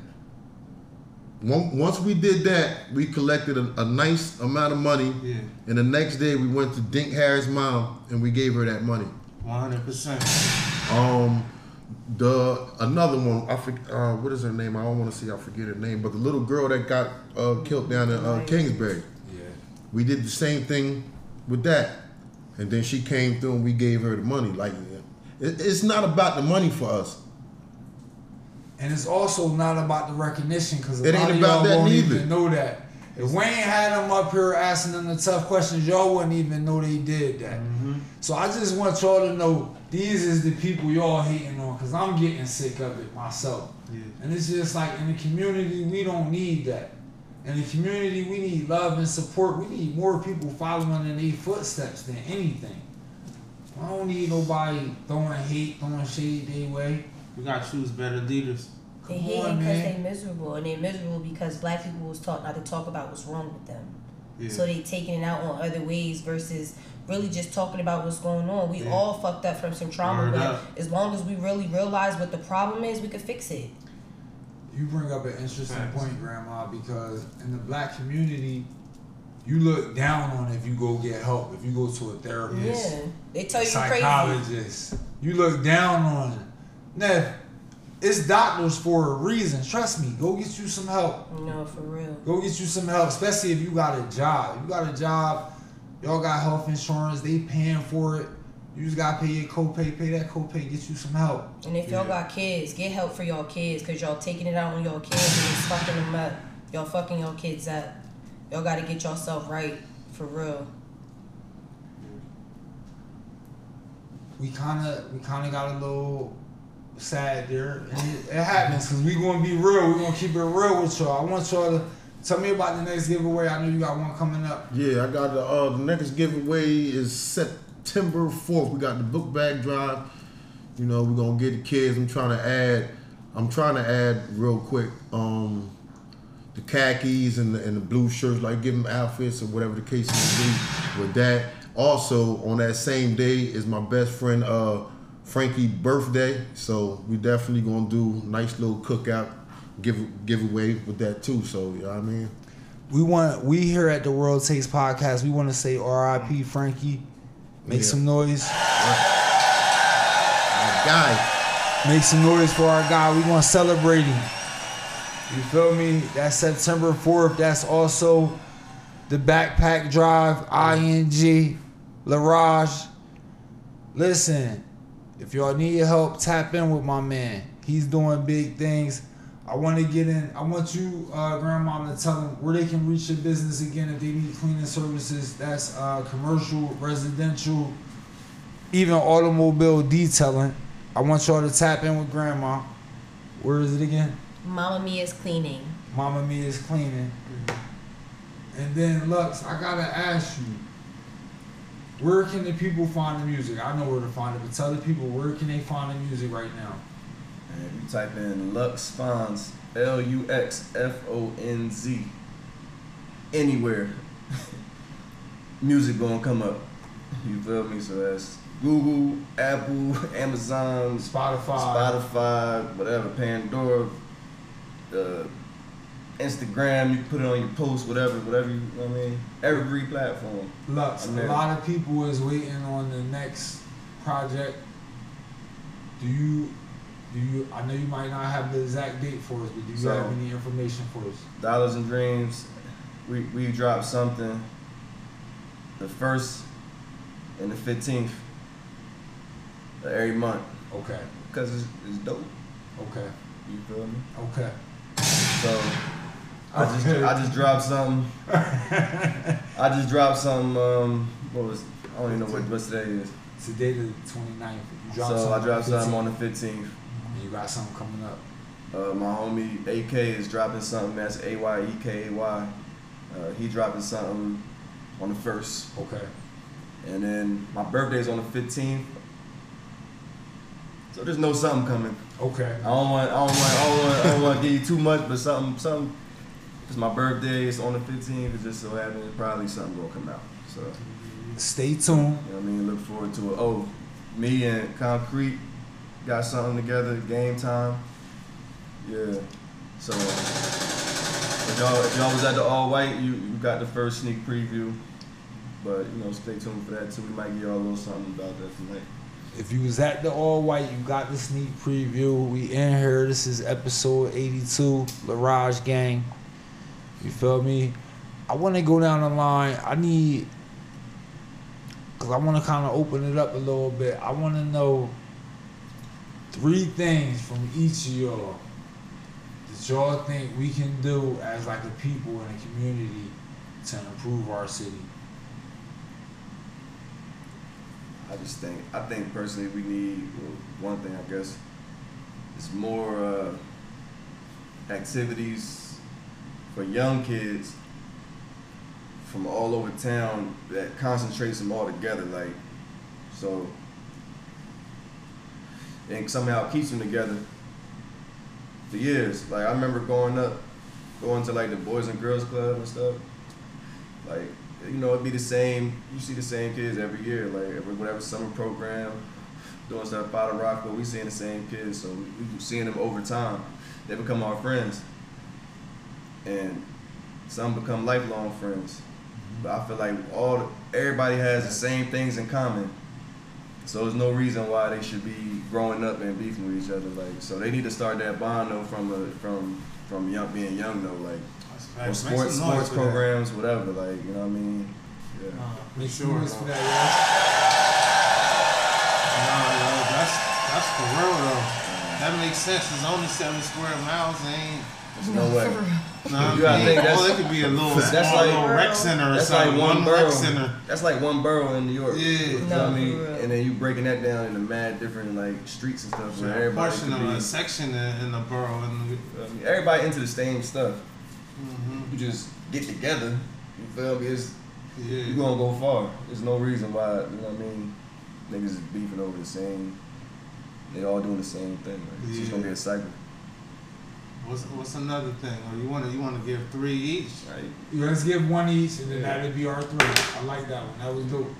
once we did that, we collected a, a nice amount of money. yeah And the next day we went to Dink Harris' mom and we gave her that money. 100% Um, the another one, I forget, uh, what is her name? I don't want to see, I forget her name, but the little girl that got uh, killed down in uh, Kingsbury. Yeah. We did the same thing with that, and then she came through and we gave her the money. Like, it, it's not about the money for us. And it's also not about the recognition because a It lot ain't of about y'all that won't neither. even know that. If Wayne had them up here asking them the tough questions, y'all wouldn't even know they did that. Mm-hmm. So I just want y'all to know these is the people y'all hating on because I'm getting sick of it myself. yeah And it's just like in the community, we don't need that. In the community, we need love and support. We need more people following in their footsteps than anything. I don't need nobody throwing hate, throwing shade their way. We gotta choose better leaders. They Come hating because man. they miserable, and they miserable because black people was taught not to talk about what's wrong with them. Yeah. So they taking it out on other ways versus really just talking about what's going on. We Yeah. all fucked up from some trauma, Word but up. as long as we really realize what the problem is, we could fix it. You bring up an interesting Facts. point, Grandma, because in the black community, you look down on if you go get help, if you go to a therapist, Yeah, they tell you crazy. psychologist. You look down on it. Now, it's doctors for a reason. Trust me. Go get you some help. No, for real. Go get you some help, especially if you got a job. You got a job, y'all got health insurance, they paying for it. You just gotta pay your copay, pay that copay, get you some help. And if y'all Yeah. got kids, get help for y'all kids because y'all taking it out on y'all kids and it's fucking them up. Y'all fucking y'all kids up. Y'all got to get yourself right for real. We kinda we kinda got a little sad there. It, happens because we gonna be real. we gonna keep it real with y'all. I want y'all to tell me about the next giveaway. I know you got one coming up. Yeah, I got the uh, the next giveaway is September fourth. We got the book bag drive. You know, we're gonna get the kids. I'm trying to add. I'm trying to add real quick. Um, the khakis and the, and the blue shirts, like give them outfits or whatever the case may be. With that, also on that same day is my best friend uh, Frankie birthday. So we definitely gonna do nice little cookout give giveaway with that too. So you know what I mean. We want we here at the World Takes Podcast. We want to say R.I.P. Frankie. Make Yeah. some noise. My guy. Make some noise for our guy. We want to celebrate him. You feel me? That's September 4th. That's also the backpack drive, ING, La'rage. Listen, if y'all need your help, tap in with my man. He's doing big things. I want to get in. I want you, uh, grandma, to tell them where they can reach your business again if they need cleaning services. That's uh, commercial, residential, even automobile detailing. I want y'all to tap in with grandma. Where is it again? Mama Mia's cleaning. Mama Mia's cleaning. And then Lux, I gotta ask you, where can the people find the music? I know where to find it, but tell the people where can they find the music right now? And you type in Lux Fonz, L U X F O N Z, anywhere, *laughs* music gonna come up. You feel me? So that's Google, Apple, *laughs* Amazon, Spotify. Spotify, whatever, Pandora, uh, Instagram. You can put it on your post, whatever, whatever you, you know what I mean. Every platform. Lux, a lot of people is waiting on the next project. Do you do you I know you might not have the exact date for us, but do you So- have any information for us? Dollars and Dreams, we we drop something. The first and the fifteenth of every month, Okay. cause it's, it's dope. Okay. You feel me? Okay. So I just I just dropped something. I just dropped something. Um, what was I don't even know what what today is. Today the 29th. You dropped So I dropped something on the fifteenth. and you got something coming up. Uh, my homie AK is dropping something. That's A Y E K A Y. Uh, he dropping something on the first. Okay. And then my birthday's on the 15th. So there's no something coming. Okay. I don't want I don't want I don't want, I don't want to give you too much, but something something. It's my birthday. It's on the 15th. It just so happens probably something gonna come out. So Stay tuned. know what I mean. Look forward to it. Oh, me and Concrete got something together. Game time. Yeah. So if y'all if y'all was at the all white, you you got the first sneak preview. But you know, stay tuned for that too. We might give y'all a little something about that tonight. If you was at the all white, you got the sneak preview. We in here. This is episode 82, La'rage Gang. You feel me? I want to go down the line. I need, cause I want to kind of open it up a little bit. I want to know three things from each of y'all that y'all think we can do as like a people in a community to improve our city. I just think I think personally we need well, one thing I guess is more uh, activities for young kids from all over town that concentrates them all together. Like so, and somehow keeps them together for years. Like I remember growing up, going to like the Boys and Girls Club and stuff. Like you know, it'd be the same. You see the same kids every year. Like every whatever summer program, doing stuff out of Rockville. We seeing the same kids, so we, we seeing them over time. They become our friends, and some become lifelong friends. But I feel like all everybody has the same things in common. So there's no reason why they should be growing up and beefing with each other. Like so, they need to start that bond though from a, from from young being young though. Like or sports sports for that. programs, whatever. Like you know what I mean? Yeah. Uh, Make sure, sure for though. that, Nah, yo, that's that's for real though. That makes sense. It's only seven square miles. It ain't. There's no way. *laughs* Nah, You gotta think that's- well, it could be a little, that's small like- little rec center or That's something. like one borough. rec center. That's like one borough in New York. Yeah. You know No, what I mean? And then you breaking that down into mad different like streets and stuff where A everybody portion of be, a section in, in the borough. And you know what I mean? everybody into the same stuff. mm-hmm. You just get together. You feel me? It's, yeah. you gonna go far. There's no reason why. You know what I mean? Niggas is beefing over the same. They all doing the same thing. Like, It's just gonna be a cycle. What's what's another thing? Or you want to you want to give three each? Right? Yeah, Let's give one each, and then that'll be our three. I like that one. That was dope.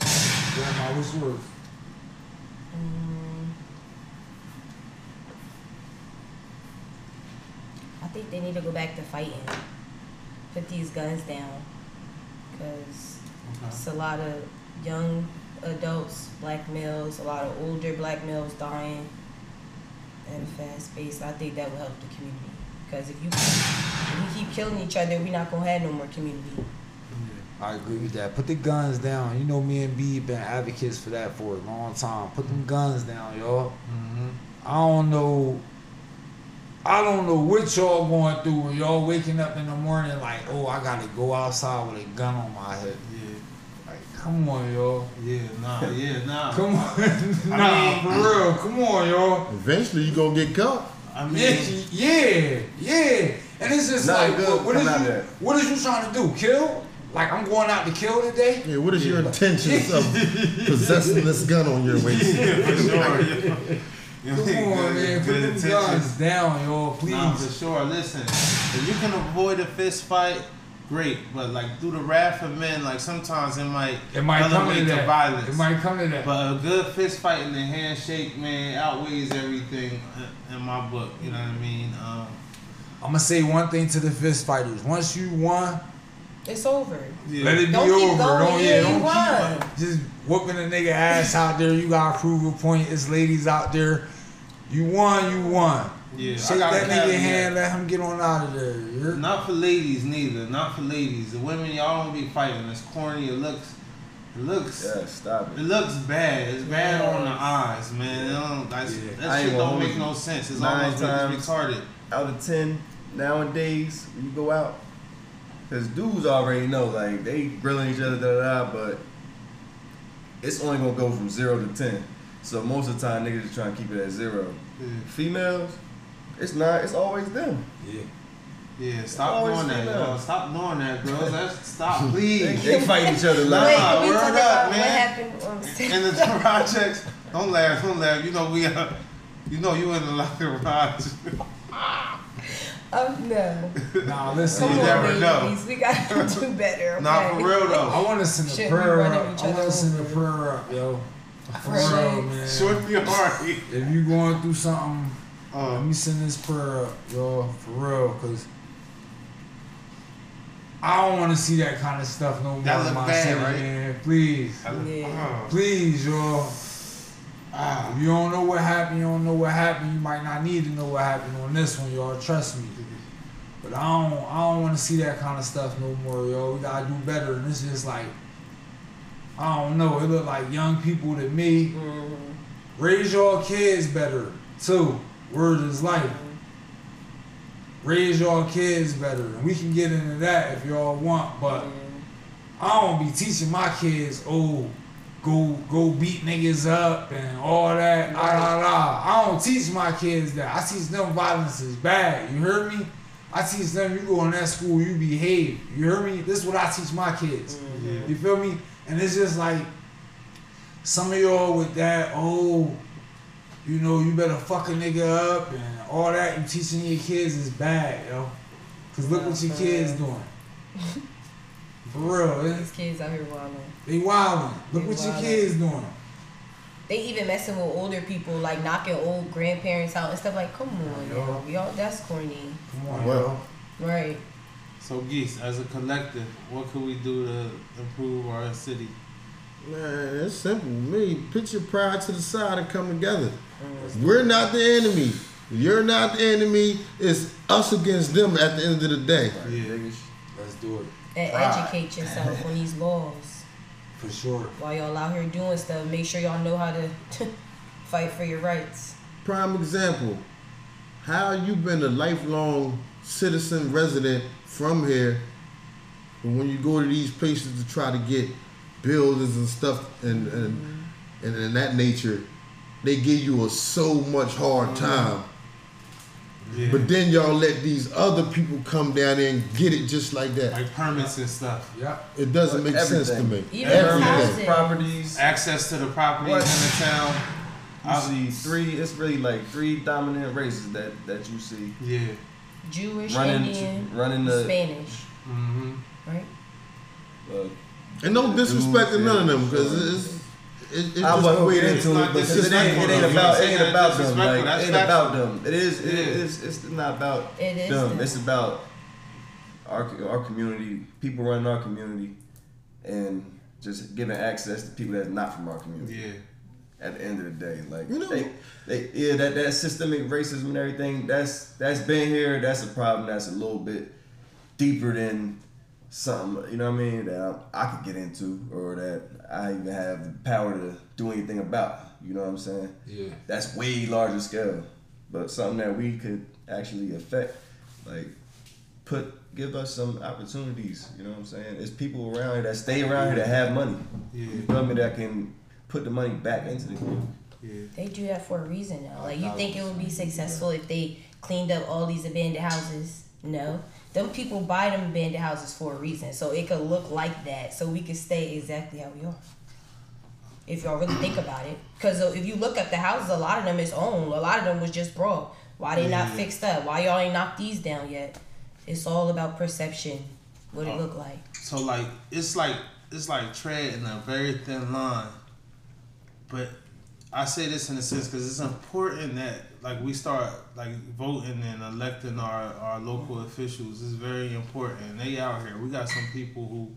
Grandma, what's yours? Mm. I think they need to go back to fighting. Put these guns down. Because it's a lot of young adults, black males, a lot of older black males dying at a fast pace. I think that will help the community. Because if you if we keep killing each other, we're not gonna have no more community. I agree with that. Put the guns down. You know, me and B been advocates for that for a long time. Put them guns down, y'all. Mm-hmm. I don't know. I don't know what y'all going through when y'all waking up in the morning like, oh, I gotta go outside with a gun on my head. Yeah, Like, come on, y'all. yeah, nah, yeah, nah. Come on. *laughs* nah, I mean- for real. Come on, y'all. Eventually, you gonna get caught. I Yeah, mean, yeah, yeah. And it's just like, good what, what is you, what is you trying to do? Kill? Like I'm going out to kill today? Yeah, what is your intentions of *laughs* possessing this gun on your waist? *laughs* yeah, for sure. yeah. You Come on, man. Put good them intentions. guns down, y'all, please. Nah, for sure. Listen, if you can avoid a fist fight, great. But like through the wrath of men, like sometimes it might it might come to that. violence. It might come to that. But a good fist fight and a handshake, man, outweighs everything in my book. You know what I mean? Um, I'm gonna say one thing to the fist fighters. Once you won, It's over. yeah. let it be Don't keep over. going. Don't Yeah, yeah, don't won. keep just whooping a nigga ass out there. You gotta prove a point. It's ladies out there. You won, you won. Yeah, I Shake gotta that have nigga that. hand, let him get on out of there. you heard? Not for ladies neither. Not for ladies. The women y'all don't be fighting. It's corny. It looks. It looks. Yeah, stop It it. looks bad. It's bad Yes. on the eyes, man. It don't, that's, Yeah. That ain't shit don't make no sense. It's Nine almost times. it's retarded. Out of ten nowadays, when you go out, because dudes already know, like they grilling each other, da da da. But it's only gonna go from zero to ten. So most of the time, niggas just trying to keep it at zero. Yeah. Females, it's not. It's always them. Yeah. Yeah, stop always doing that, female. girl. Stop doing that, girls. That's stop, *laughs* please. they fight each other Nah, like. Wait, can word up, about what man. happened the *laughs* In the *laughs* projects, don't laugh, don't laugh. You know we, uh, you know you in the locker garage. Oh no. Nah, listen. Come You on, never know. We gotta do better. Okay? Nah, for real though. I want to send a Shouldn't prayer running up. I want other to send a prayer up, yo. For real, man. Short your heart. If you going through something, let Um, me send this prayer up, yo, for real, cause I don't want to see that kind of stuff no more That in look my bad, city, right? man. Please, Yeah. uh, please, yo. ah, If you don't know what happened, you don't know what happened. You might not need to know what happened on this one, y'all. Trust me. But I don't, I don't want to see that kind of stuff no more, yo. We gotta do better. And it's just like, I don't know. It look like young people to me. Mhm. Raise your kids better too. Word is life. Raise your kids better, and we can get into that if y'all want. But I don't be teaching my kids, oh, go go beat niggas up and all that. Ah, la, ah, la. Ah. I don't teach my kids that. I teach them violence is bad. You heard me? I teach them you go in that school, you behave. You hear me? This is what I teach my kids. yeah. You feel me? And it's just like some of y'all with that, oh, you know, you better fuck a nigga up and all that you teaching your kids is bad, yo. Cause look what your kids doing. *laughs* For real, eh? These kids out here wilding. they wildin'. Look They what your kids doing. They even messing with older people, like knocking old grandparents out and stuff. Like, come on, Yo. yo, y'all, that's corny, Come on, Well, yo. right? So geese, as a collective, what can we do to improve our city? Man, it's simple. Me, put your pride to the side and come together. We're not the enemy. You're not the enemy. It's us against them at the end of the day. Yeah. Let's do it. And Pride. educate yourself on these laws. For sure. While y'all out here doing stuff, make sure y'all know how to *laughs* fight for your rights. Prime example. How you been a lifelong citizen resident from here, but when you go to these places to try to get buildings and stuff and and, mm-hmm. and, and that nature, they give you a so much hard time. Yeah. But then y'all let these other people come down there and get it just like that. like permits and stuff. Yeah. It doesn't make sense to me. Even Everything. housing. properties. Access to the properties What? in the town. You see three. It's really like three dominant races that that you see Yeah. Jewish, running Indian, running the. Spanish, Mm-hmm. right? Uh, And no disrespect to none of them because it's, it's, it's I just wasn't the way it getting is. into it, not but it ain't, it ain't about it ain't know what I'm about them. Like it ain't That's about them. It is. It Yeah. is. It's not about It is them. them. It's about our our community, people running our community, and just giving access to people that's not from our community. Yeah. At the end of the day, like You know- they, they, yeah, that that systemic racism and everything. That's that's been here. That's a problem. That's a little bit deeper than something. You know what I mean? That I, I could get into, or that I even have the power to do anything about. You know what I'm saying? Yeah. that's way larger scale, but something that we could actually affect, like put give us some opportunities. You know what I'm saying? There's people around here that stay around here that have money. You Yeah. feel me? That can put the money back into the community. Yeah. They do that for a reason now. Like you think it would be successful if they cleaned up all these abandoned houses? No. Them people buy them abandoned houses for a reason. So it could look like that. So we could stay exactly how we are. If y'all really think about it. Because uh, if you look at the houses, a lot of them is owned. A lot of them was just broke. Why they not fixed up? Why y'all ain't knocked these down yet? It's all about perception. What it oh. look like. So like it's like it's like treading a very thin line. But I say this in a sense because it's important that like we start like voting and electing our, our local officials. is very important. They out here. We got some people who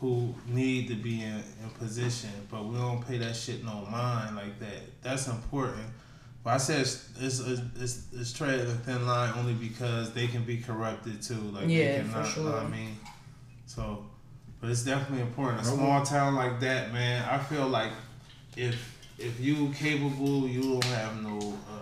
who need to be in, in position, but we don't pay that shit no mind like that. That's important. But I said it's it's it's, it's treading a thin line only because they can be corrupted too. Like Yeah, they can for not, know what I mean. So, but it's definitely important. A small town like that, man. I feel like if if you capable, you don't have no uh,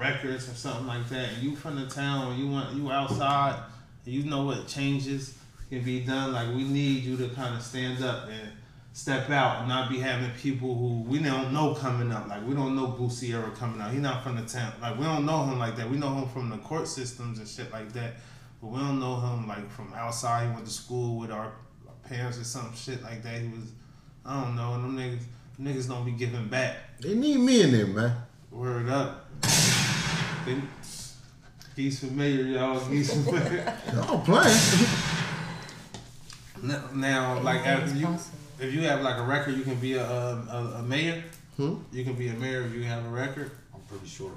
records or something like that. And you from the town, you want you outside, and you know what changes can be done. Like we need you to kind of stand up and step out and not be having people who we don't know coming up. Like we don't know ever coming out. He not from the town. Like we don't know him like that. We know him from the court systems and shit like that. But we don't know him like from outside. He went to school with our parents or some shit like that. He was, I don't know. And them niggas, niggas don't be giving back. They need me in there, man. Word up. They, he's familiar, y'all. He's *laughs* familiar. Y'all playing. Now- now, like Anything if you if you have like a record, you can be a a, a mayor. Hmm? You can be a mayor if you have a record. I'm pretty sure.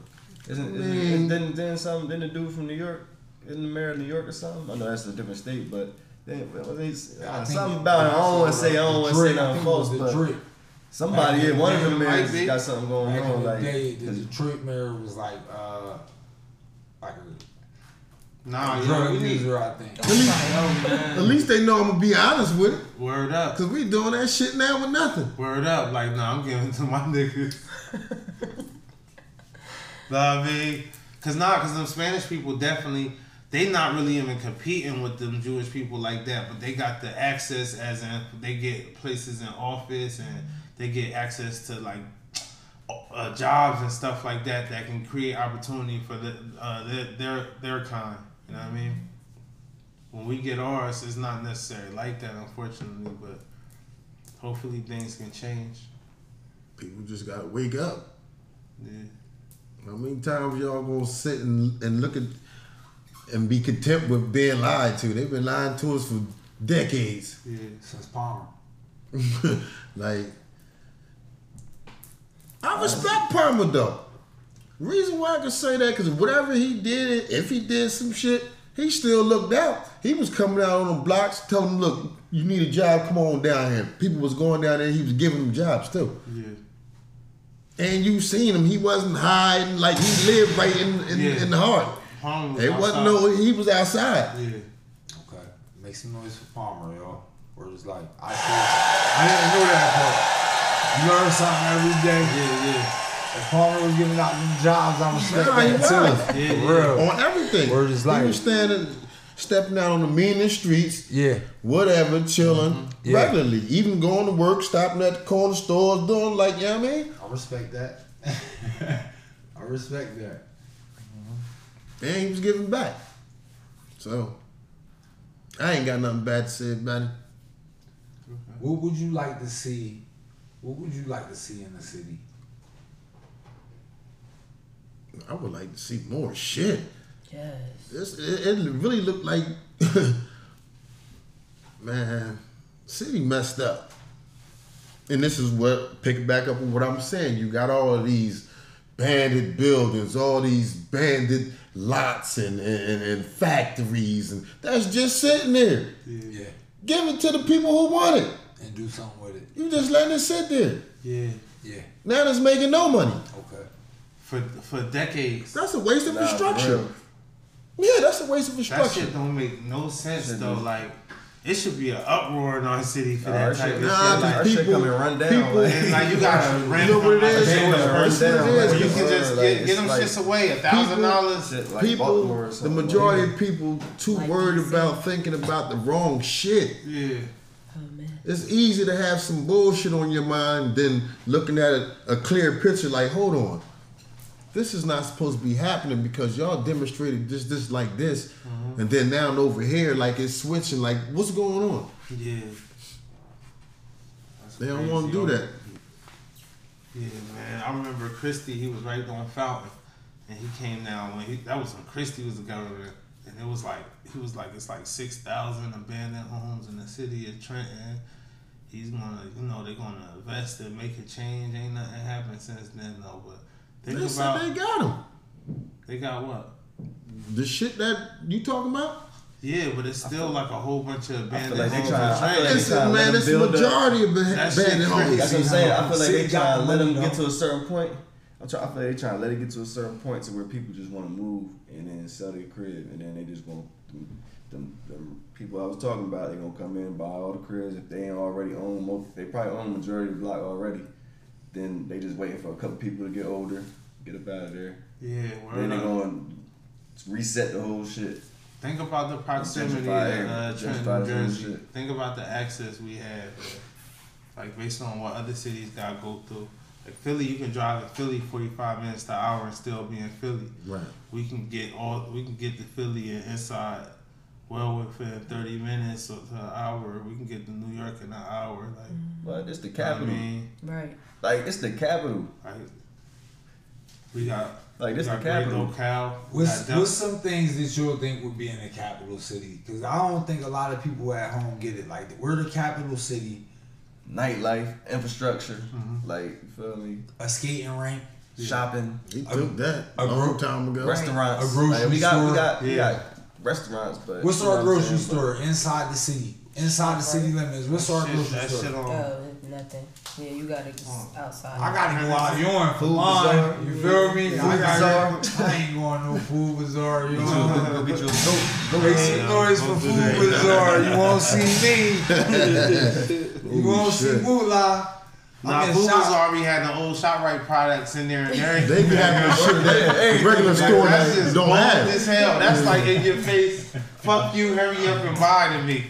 Isn't, Man. isn't didn't, didn't some didn't the dude from New York isn't the mayor of New York or something? I know that's a different state, but then, well, he's, something about it. I don't want to say I don't want to say nothing think it false, but Drake. Somebody, Back yeah, one of them day, mayors be. got something going Back in on. the Like, day, the 'cause- Detroit mayor was like, uh, like Nah, a yeah, drug we need user, I think. At least, Yo, man. at least they know I'm gonna be honest with it. Word up. Cause we doing that shit now with nothing. Word up. Like, nah, I'm giving it to my *laughs* niggas. know what I mean? Cause nah, cause them Spanish people definitely they not really even competing with them Jewish people like that, but they got the access as in they get places in office and they get access to like uh, jobs and stuff like that that can create opportunity for the uh, their, their their kind. You know what I mean? When we get ours, it's not necessarily like that, unfortunately, but hopefully things can change. People just gotta wake up. Yeah. How many times y'all gonna sit and, and look at and be content with being lied to? They've been lying to us for decades. Yeah. Since Palmer. *laughs* like, I respect Palmer though. Reason why I can say that because whatever he did, if he did some shit, he still looked out. He was coming out on the blocks, telling them, "Look, you need a job. Come on down here." People was going down there. He was giving them jobs too. Yeah. And you seen him. He wasn't hiding. Like he lived right in in, Yeah. in the heart. Palmer was It wasn't no. He was outside. Yeah. Okay. Make some noise for Palmer, y'all. Where just like I feel *sighs* I didn't know that part. You learn something every day. Yeah, yeah. If Palmer was giving out them jobs, I respect Nah, he that too. Yeah, For real. On everything. Word is he life. was standing, stepping out on the meanest streets. Yeah. whatever, chilling mm-hmm. Yeah. regularly. Even going to work, stopping at the corner stores, doing like, you know what I mean? I respect that. *laughs* I respect that. Mm-hmm. And he was giving back. So, I ain't got nothing bad to say about it. What would you like to see? What would you like to see in the city? I would like to see more shit. Yes. This, it, it really looked like, *laughs* man, city messed up. And this is what, pick back up with what I'm saying. You got all of these banded buildings, all these banded lots and, and, and factories, and that's just sitting there. Yeah. Give it to the people who want it. And do something with it. You just letting it sit there. Yeah. Yeah. Now it's making no money. Okay. For for decades. That's a waste of Nah, infrastructure. real. Yeah, that's a waste of That shit don't make no sense Shit though. do. Like it should be an uproar in our city for Nah, that our type shit- of Nah, shit. just Like, Our shit people- coming run down. people- like, and like you gotta *laughs* rent know what it from is? like, It Jewish run person, down, where like, you can just like- get, get them like shits away. A thousand dollars. Like people, the majority of people too worried about thinking about the wrong shit. Yeah. It's easy to have some bullshit on your mind than looking at a, a clear picture like, hold on. This is not supposed to be happening because y'all demonstrated this, this, like this, mm-hmm. and then now and over here, like it's switching. Like, what's going on? Yeah. That's They don't want to do that. Yeah, man. I remember Christie. He was right on Fountain, and he came down when he that was when Christie was the governor, and it was like he was like it's like six thousand abandoned homes in the city of Trenton. He's gonna, you know, they're gonna invest and make a change. Ain't nothing happened since then though. But think They about said they got them. they got what? The shit that you talking about? Yeah, but it's still like a whole bunch of abandoned like homes trying- in like they Listen, trying to let man, it's the build up. majority of That shit abandoned homes. That's what I'm saying. I feel like they City got trying to let them get to a certain point. I'm trying, I feel like they trying to let it get to a certain point to where people just want to move and then sell their crib and then they just going them, them, them people I was talking about. They gonna come in and buy all the cribs if they ain't already own. Most, they probably own the majority of the block already. Then they just waiting for a couple people to get older, get up out of there. Yeah, then they up. gonna reset the whole shit. Think about the proximity to Gentrify uh, it. Trenton, New Jersey. Think about the access we have, like based on what other cities got to go through. Like Philly, you can drive in Philly 45 minutes to an hour and still be in Philly. Right. We can get all we can get to Philly and inside well within 30 minutes or to an hour. We can get to New York in an hour. Like But it's the I capital. mean, Right. like it's the capital. like we got Like this we the got great capital. locale. we What's, got Del- what's some things that you'll think would be in the capital city? Because I don't think a lot of people at home get it. Like we're the capital city, Nightlife, infrastructure. Mm-hmm. Like you feel me? a skating rink, Shopping. He took that a a long gro- time ago. restaurants. A grocery Like, we got we store. got we Yeah. got restaurants, but What's our grocery saying? store inside the city? Inside the city limits. What's our grocery store? shit on. Oh, nothing. Yeah, you gotta get oh. outside. I gotta go out yours for Food mine. bazaar. You feel me? Food I, gotta. I ain't going no food bazaar. You know. go get you a goat. Go Make some noise for food bazaar. You won't *laughs* see me. You won't see shit. Moolah. Nah, I'm in Food shop. Bazaar be having the old ShopRite products in there and everything. *laughs* They be having the shit that *laughs* the regular Like, store that's that just don't bold have. as hell. That's like in your face. Fuck you, hurry up and buy to me.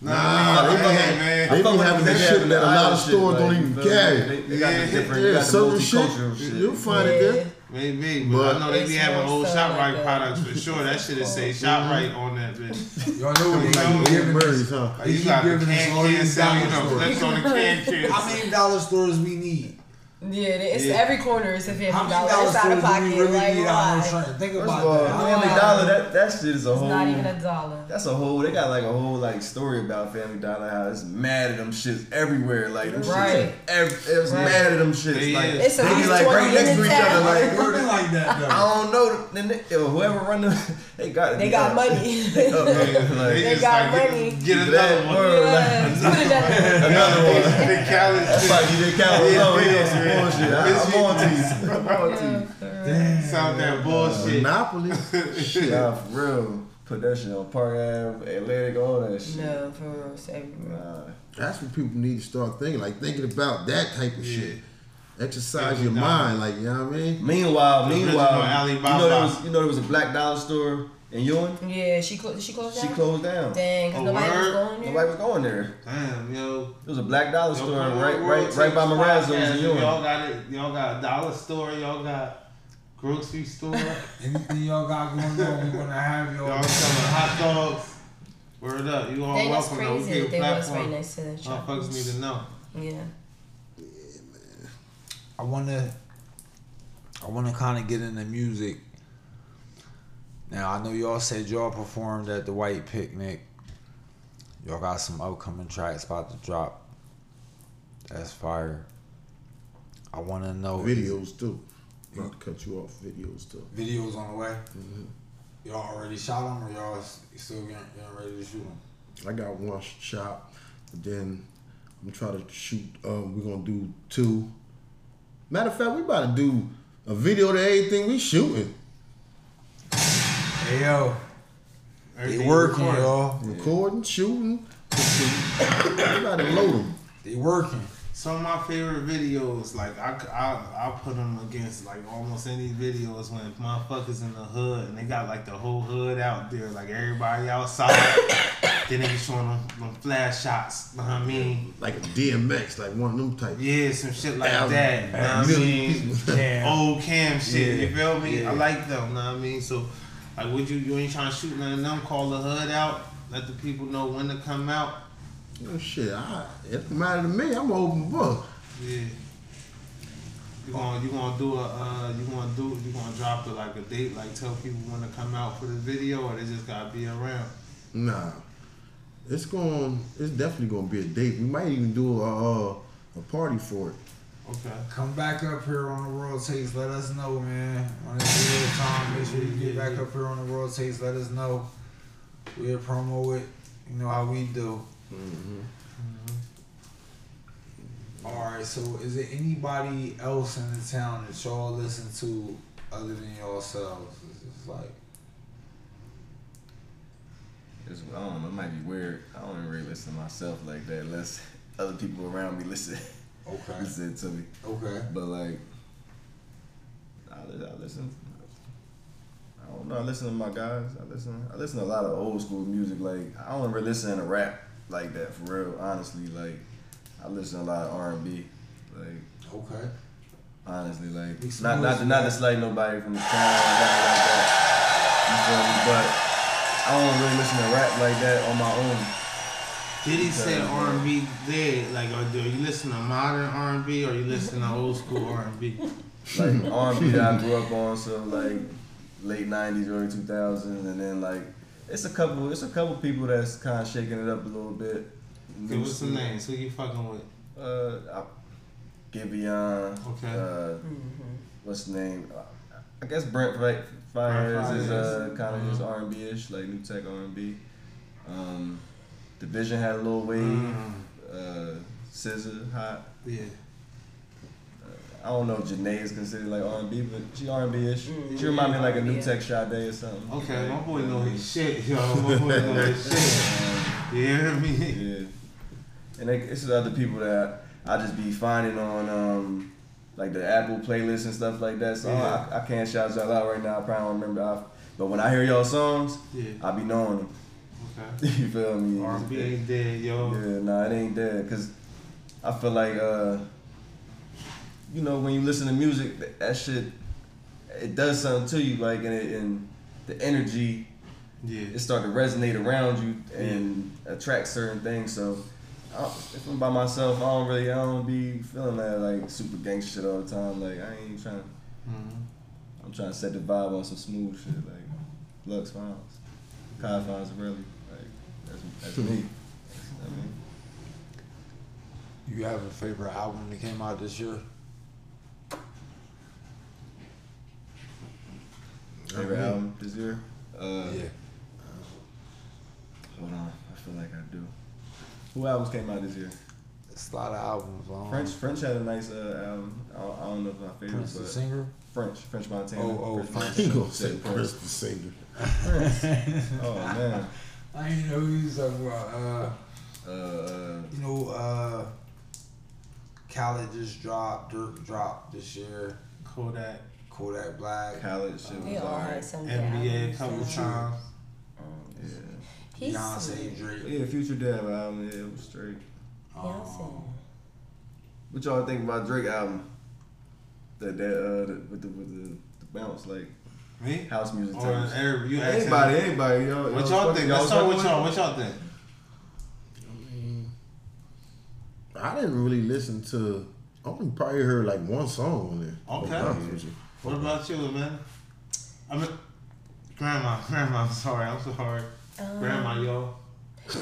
Nah, Nah, nah, they be having- man. They be having them that shit that a lot of shit, stores like, don't even feel me? carry. They, they got Yeah. the different, Yeah, got the certain shit shit. you'll find it there. Maybe, but, But- I know they be having old so ShopRite like products for sure. That shit is say ShopRite mm-hmm. on that bitch. Y'all know what You they know, keep giving us. Murray's, huh? You got the giving us can can these sell, you dollar know, stores. flips on the can can. How many dollar stores we need? Yeah, it's Yeah. every corner is a How fifty many dollars. dollars It's out do of we pocket. really like, need out why? shirt? Think First about of all, that. Family Dollar, that, that shit is a It's whole. not even a dollar. That's a whole. They got like a whole like story about Family Dollar. How it's mad at them shits everywhere. Like them Right. shits. Every, it was Right. mad at them shits. They like. It's they be like right next to in each other. town. Like Working like that I though. don't know. Then they, yo, whoever run them, *laughs* they got. They got up. money. *laughs* They up. *laughs* Like, They just got like, money. Get, get another that one. word, Yeah, like, put another one. another one. Big Cali. That's like DJ Khaled. Yeah, oh, No, he yeah, on some yeah. bullshit. I, It's I'm on to you. *laughs* I'm on to you. Sound that bullshit. Monopoly. *laughs* Shit. Nah, for real. Put that shit on Park Ave, Atlantic, all that shit. No, for real, it's everywhere. Nah. That's what people need to start thinking, like thinking about that type of shit. Exercise your mind, like you know what I mean. Meanwhile, meanwhile, you know there was you know there was a black dollar store in Ewing. Yeah, she closed. She closed down. She closed down. Dang, cause Oh, nobody was going there. Nobody was going there. Damn, yo. There was a black dollar Yo, store right right right by Tapes Marrazzo's podcast, in Y'all got it. Y'all got a dollar store. Y'all got grocery store. *laughs* Anything y'all got going on, we're gonna have y'all y'all. selling hot dogs. Word up. You all Dang, welcome. though. We crazy. get a They was right next to the shop. Motherfuckers need to know. Yeah. Yeah, man. I wanna, I wanna kind of get into music. Now I know y'all said y'all performed at the White Picnic. Y'all got some upcoming tracks about to drop. That's fire. I wanna know Videos too. Not to cut you off. Videos too. Videos on the way. Y'all already shot them, or y'all still getting, getting ready to shoot them? I got one shot, then I'm trying to shoot. Um, we're gonna do two. Matter of fact, we about to do a video to everything we shooting, Hey yo, they working, y'all. recording, shooting. *coughs* Everybody about to load them. They working. Some of my favorite videos, like I, I, I put them against like almost any videos when motherfuckers in the hood and they got like the whole hood out there, like everybody outside. *coughs* then they be showing them, them flash shots. Know what I mean? Like a DMX, like one of them type. Yeah, some shit like that. You know what I mean? *laughs* Damn. Old cam shit. Yeah. You feel me? Yeah. I like them. You know what I mean? So, like, would you you ain't trying to shoot none of them? Call the hood out. Let the people know when to come out. Oh shit, I, it don't matter to me. I'm an open book. Yeah. You gonna you gonna do a uh, you gonna do you gonna drop it like a date like tell people when to come out for the video or they just gotta be around. Nah, it's going. It's definitely gonna be a date. We might even do a uh, a party for it. Okay. Come back up here on the World Takes. Let us know, man. On this real time, make sure you get back up here on the World Takes. Let us know. We'll promo it. You know how we do. Mm-hmm. Mm-hmm. All right. So, is there anybody else in the town that y'all listen to other than yourselves? It's just like It's, I don't know. It might be weird. I don't even really listen to myself like that unless *laughs* other people around me listen okay, *laughs* listen to me. okay. But like, I, I listen. I don't know. I listen to my guys. I listen. I listen to a lot of old school music. Like I don't really listen to rap like that for real. Honestly, like I listen to a lot of R and B. Like Okay. honestly, like not not to, not to slight nobody from the town, nothing like that. You feel me? But I don't really listen to rap like that on my own. Did he say R and B there? Like, are, do you listen to modern R and B or you listen to old school R and B? like *laughs* R and B that I grew up on, so like late '90s, early 2000s, and then like it's a couple, it's a couple people that's kind of shaking it up a little bit. Give us some names. Who you fucking with? Uh, I, Giveon. Okay. Uh, Mm-hmm. what's the name? Uh, I guess Brent Fi- Faiyaz is uh, kind of just Mhm. R and B ish, like new tech R and B. Um, Division had a little wave. Mm, Uh, SZA hot. yeah. I don't know if Jhené is considered like R and B, but she R and B ish. Mm, She remind me of like a new yeah. tech Sade or something. Okay, my boy know his shit, yo. My boy know his *laughs* shit. um, You hear me? yeah. And like, it's other people that I just be finding on um like the Apple playlist and stuff like that. So Yeah. I, I can't shout y'all out right now. I probably don't remember. I, but when I hear y'all songs, Yeah. I be knowing them. Okay. *laughs* you feel me? R and B ain't dead, yo. Yeah, nah, it ain't dead. Cause I feel like uh, you know, when you listen to music, that, that shit, it does something to you. Like, and, it, and the energy, Yeah. it start to resonate around you and attract certain things. So, I, if I'm by myself, I don't really, I don't be feeling that like super gangster shit all the time. Like I ain't trying. Mhm. I'm trying to set the vibe on some smooth shit, like Lux Files, Kai Files, really. Like that's that's me. *laughs* I mean, You have a favorite album that came out this year? Favorite album this year. Uh, yeah. Hold on, I feel like I do. Who albums came out this year? It's a lot of albums. Um, French. French had a nice uh, album. I don't, I don't know if my favorite, Prince the singer. French. French Montana. Oh, oh, French French. He Montana. gonna say Prince. The Savior. *laughs* Oh man. I didn't know who you was. Uh, Uh, uh, you know, uh, Khaled just dropped, Durk dropped this year. Kodak, Kodak Black. Khaled shit They was all had alright. some NBA a couple albums, times. Yeah. He's Beyonce, Drake. Yeah, Future did have an album. Yeah, it was straight. Beyonce. Um, What y'all think about Drake album? That that uh the, with the with the, the bounce like Me? house music. Or type. every, you asking- Anybody, anybody, y'all. What y'all think? Let's start with y'all. What y'all think? I didn't really listen to. I only probably heard like one song on there. Okay. To be honest with you. What about you, man? I mean, grandma, grandma. I'm sorry. I'm so sorry. Um, grandma, yo.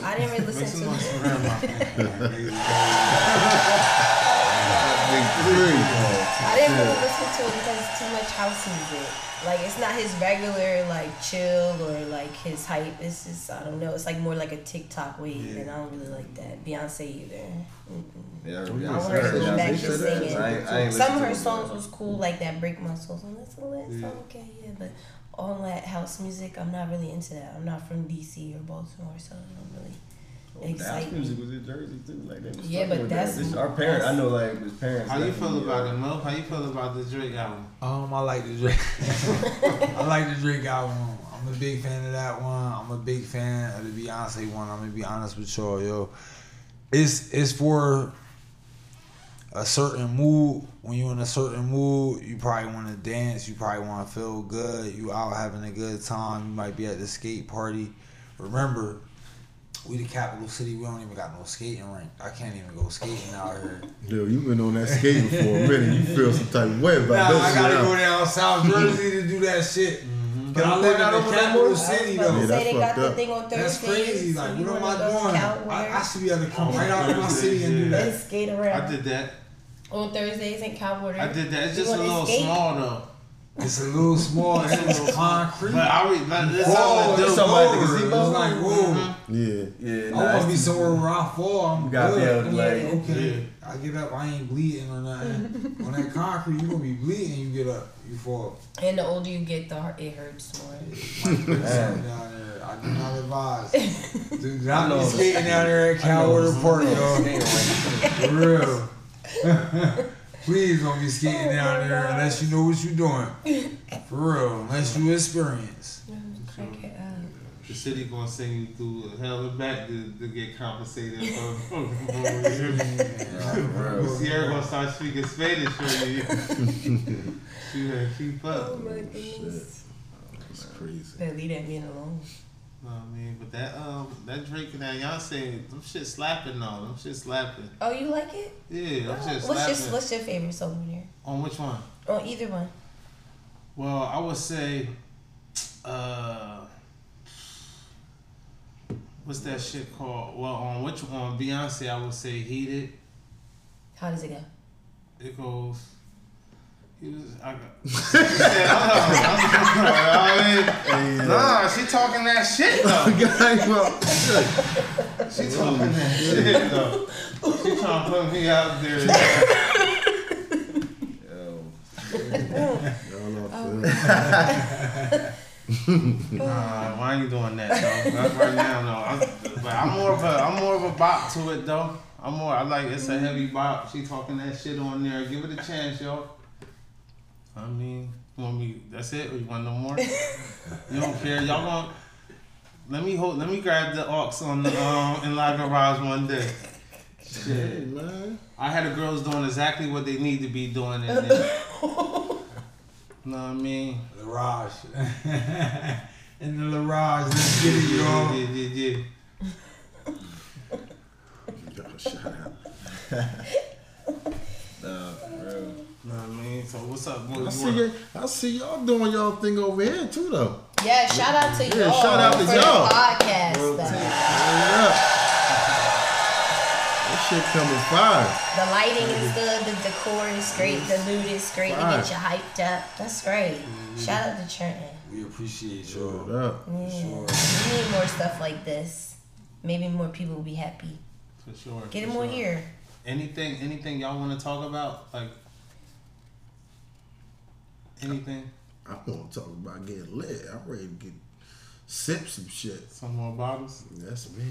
I didn't really Make listen some to noise for *laughs* grandma. I didn't really listen to it because it's too much house music. Like it's not his regular like chill or like his hype. It's just I don't know. It's like more like a TikTok wave, and I don't really like that. Beyonce either. Mm-mm. Yeah, I heard I Beyonce. I want her to go back to singing. I I Some of her listened to it, songs was cool, like that "Break My Soul" song. That's a lit Yeah. song, okay, yeah. But all that house music, I'm not really into that. I'm not from DC or Baltimore, so I don't really. Oh, house music was in Jersey too. Like they was Yeah, but with that's- that. This, our parents. I know like his parents. How you definitely, feel about it, Mo? How you feel about the Drake album? Um, I like the Drake. *laughs* I like the Drake album. I'm a big fan of that one. I'm a big fan of the Beyonce one. I'm gonna be honest with y'all, yo. It's it's for a certain mood. When you're in a certain mood, you probably want to dance. You probably want to feel good. You out having a good time. You might be at the skate party. Remember, we the capital city. We don't even got no skating rink. I can't even go skating out here. *laughs* Dude, you been on that skating for a minute. You feel some type of way about Nah, that I shit gotta now. go down South *laughs* Jersey to do that shit. Mm-hmm. But I Don't live put that in over the that capital city though. say that's they got fucked the thing on Thursdays. That's crazy. Like, you what am wanna I go doing? Cowboy I, I should be able to come oh, right out of my city and do and that. skate I did that. on Thursdays in Cowboy. I did that. It's just a little skate? small though. It's a little small. and It's concrete. But I re- but it's Whoa, something to it's like the gazebo? It's like, whoa. Mm-hmm. Yeah. Yeah, I nah, want to be somewhere where I fall. I'm You gotta be good. able to, like- okay. I get up. I ain't bleeding or nothing. *laughs* On that concrete, you gonna be bleeding. You get up. You fall. And the older you get, the har- it hurts more. Might down there. I do not advise. *laughs* Do I not know be skating down there at Cadwalader Park, y'all. For real. *laughs* Please don't be skating oh down there unless you know what you're doing. *laughs* For real, unless you experience. Check it out. The city gonna send you through hell and back to, to get compensated for. *laughs* for real. *laughs* Sierra gonna start speaking Spanish for you. she better keep up. Oh my goodness. It's crazy. Better leave that man alone. Know what I mean? But that um that Drake and that Beyonce, them shit slapping though. Them shit slapping. Oh, you like it? Yeah, shit What's slapping. your What's your favorite song on there? On which one? On either one. Well, I would say, uh, what's that shit called? Well, on which on Beyonce, I would say "Heated." How does it go? It goes. He was. I got. She I mean, nah, she talking that shit though. *laughs* She talking that shit though. She trying to put me out there. *laughs* Yo, Y'all not feeling- Nah, why you doing that though? Not right now, no. I'm, but I'm more of a I'm more of a bop to it though. I'm more I like it's a heavy bop. She talking that shit on there. Give it a chance, yo. I mean, you want me? That's it. Or you want no more? *laughs* you don't care. Y'all want? Let me hold. Let me grab the aux on the um in La'rage one day. Shit. man. I had the girls doing exactly what they need to be doing in there. *laughs* know what I mean? La'rage. *laughs* In the La'rage, let's get it, y'all. Yeah, yeah, yeah. Shout out. Nah, for real. You know what I mean? So what's up? What, I you see, want- y- I see y'all doing y'all thing over here too, though. Yeah, shout out to Yeah, y'all shout out to for y'all. the podcast. World though. Tank. Yeah. That shit coming fire. The lighting is good, the decor is great, the mood is great to Fine. get you hyped up. That's great. Mm-hmm. Shout out to Trenton. We appreciate y'all. up. Yeah. Sure. We need more stuff like this. Maybe more people will be happy. For sure. Get for them more sure. here. Anything? Anything y'all want to talk about? Like anything? I want to talk about getting lit. I'm ready to get sip some shit. Some more bottles? That's me.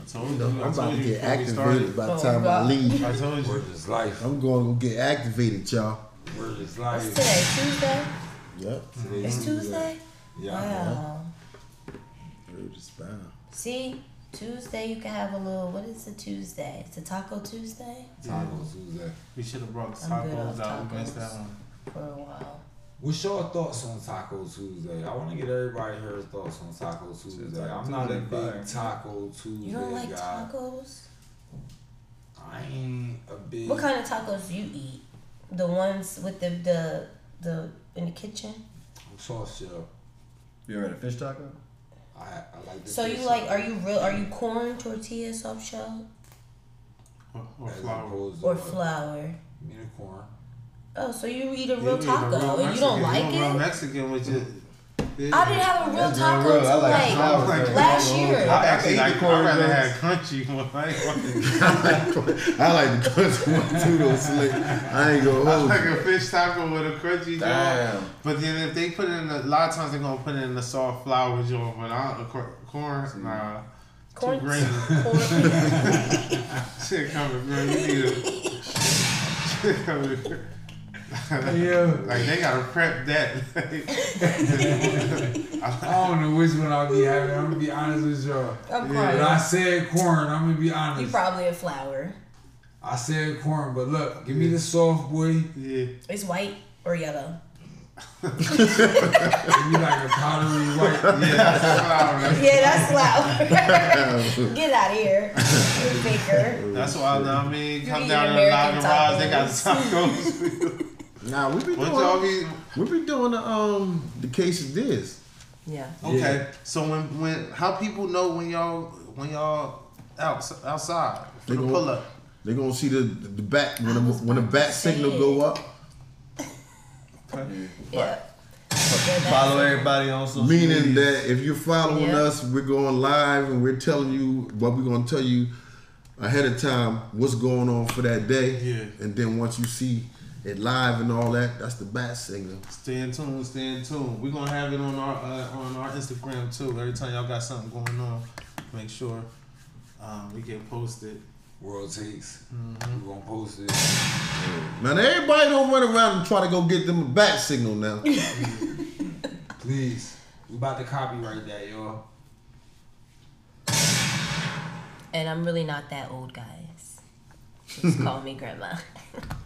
I told You you. know, I I'm told about to get before we started. activated by the Oh, time I leave. I told you. Word is life. I'm going to get activated, y'all. Word is What's life. today? Tuesday? Yep. It's Tuesday? Yeah. Wow. Word is bound. See, Tuesday you can have a little. What is a Tuesday? It's a Taco Tuesday Taco Tuesday. We should have brought the I'm tacos out. We missed that one. for a while. What's your thoughts on Taco Tuesday? I want to get everybody here thoughts on Taco Tuesday. I'm not a big. Taco Tuesday You don't like guy. tacos? I ain't a big. What kind of tacos do you eat? The ones with the the the in the kitchen. sauce shell? You ever had a fish taco? I I like. The So you fish like? shell. Are you real? Are you corn tortilla soft shell Or, or As flour. opposed to or what? flour? Unicorn. Oh, so you eat a real we eat a taco real and you don't like You a real it? Mexican with your. I didn't have a real That's taco real. I till like like last I year. I actually eat the like. corn I'd rather dogs. have crunchy one. *laughs* I ain't *laughs* I like the country one too, though, Slick. I ain't gonna hold. I like you. a fish taco with a crunchy joint. Damn. But then if they put it in, a, a lot of times they're gonna put it in the soft flour joint. But I don't, a cor- corn, nah. Corn, Too grainy. corn. *laughs* Shit coming, bro. You need a. Shit coming. Yeah. Like they gotta prep that. *laughs* I don't know which one I'll be having. I'm gonna be honest with y'all. I'm When I said corn, I'm gonna be honest. You probably a flour. I said corn, but look, give me the soft boy. yeah. It's white or yellow. Give me like a powdery white. Yeah, that's the flour. Yeah, that's flour. *laughs* Get out of here, you faker. that's why I mean, You come eat down to American Laga they got tacos. *laughs* tacos. Nah, we be what y'all doing. be? We be doing the um the this Yeah. Okay, Yeah. so when when how people know when y'all when y'all out outside for They the gonna- pull up? They gonna see the the back when the when the back signal it. go up. Yeah. Follow everybody on social Meaning media. that if you're following Yeah. us, we're going live and we're telling you what we're gonna tell you ahead of time what's going on for that day. Yeah. And then once you see it live and all that, that's the bat signal. Stay in tune, stay in tune. We're gonna have it on our uh, on our Instagram too. Every time y'all got something going on, make sure um, we get posted. World takes. Mm-hmm. We're gonna post it. Now everybody don't run around and try to go get them a bat signal now. *laughs* Please. We about to copyright that, y'all. And I'm really not that old, guys. Just call me grandma. *laughs*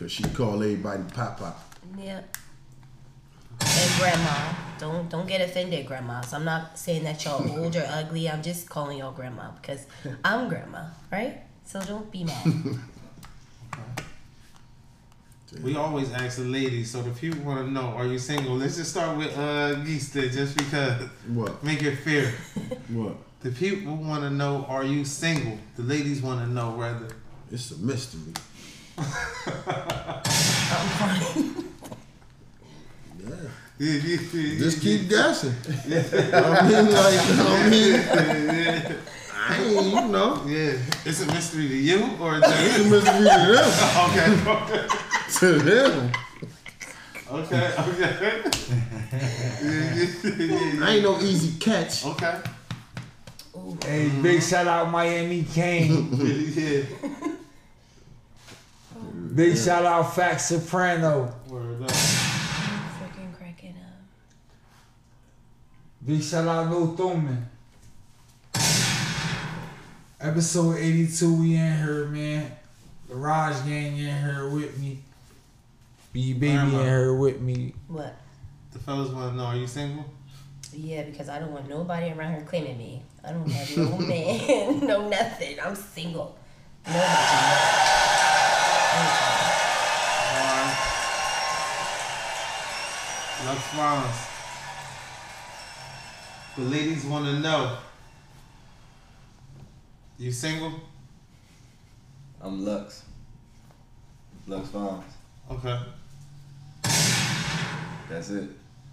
Cause she call everybody Papa. pop. Yep. And grandma. Don't don't get offended, grandmas. I'm not saying that y'all *laughs* old or ugly. I'm just calling y'all grandma because I'm grandma, right? So don't be mad. *laughs* We always ask the ladies, so the people want to know: Are you single? Let's just start with uh, Geese there, just because What? make it fair. *laughs* What? The people want to know: Are you single? The ladies want to know whether. It's a mystery. I'm fine. *laughs* Just keep guessing. I mean, like, I mean, I ain't, you know, Yeah, it's a mystery to you or it's just a mystery to okay, *laughs* okay. To them. okay, okay. I ain't no easy catch. Okay. Hey, big shout out Miami Kane. *laughs* Yeah. Big shout out Fact Soprano. Word up. Freaking cracking up. Big shout out Lil Thuman. Episode 82, we in here, man. The Raj gang in here with me. B Baby in Grandma. here with me. What? The fellas want to know: Are you single? Yeah, because I don't want nobody around here claiming me. I don't have no *laughs* man, *laughs* no nothing. I'm single. Nobody. Lux Fonz. The ladies want to know. You single? I'm Lux. Lux Fonz. Okay. That's it.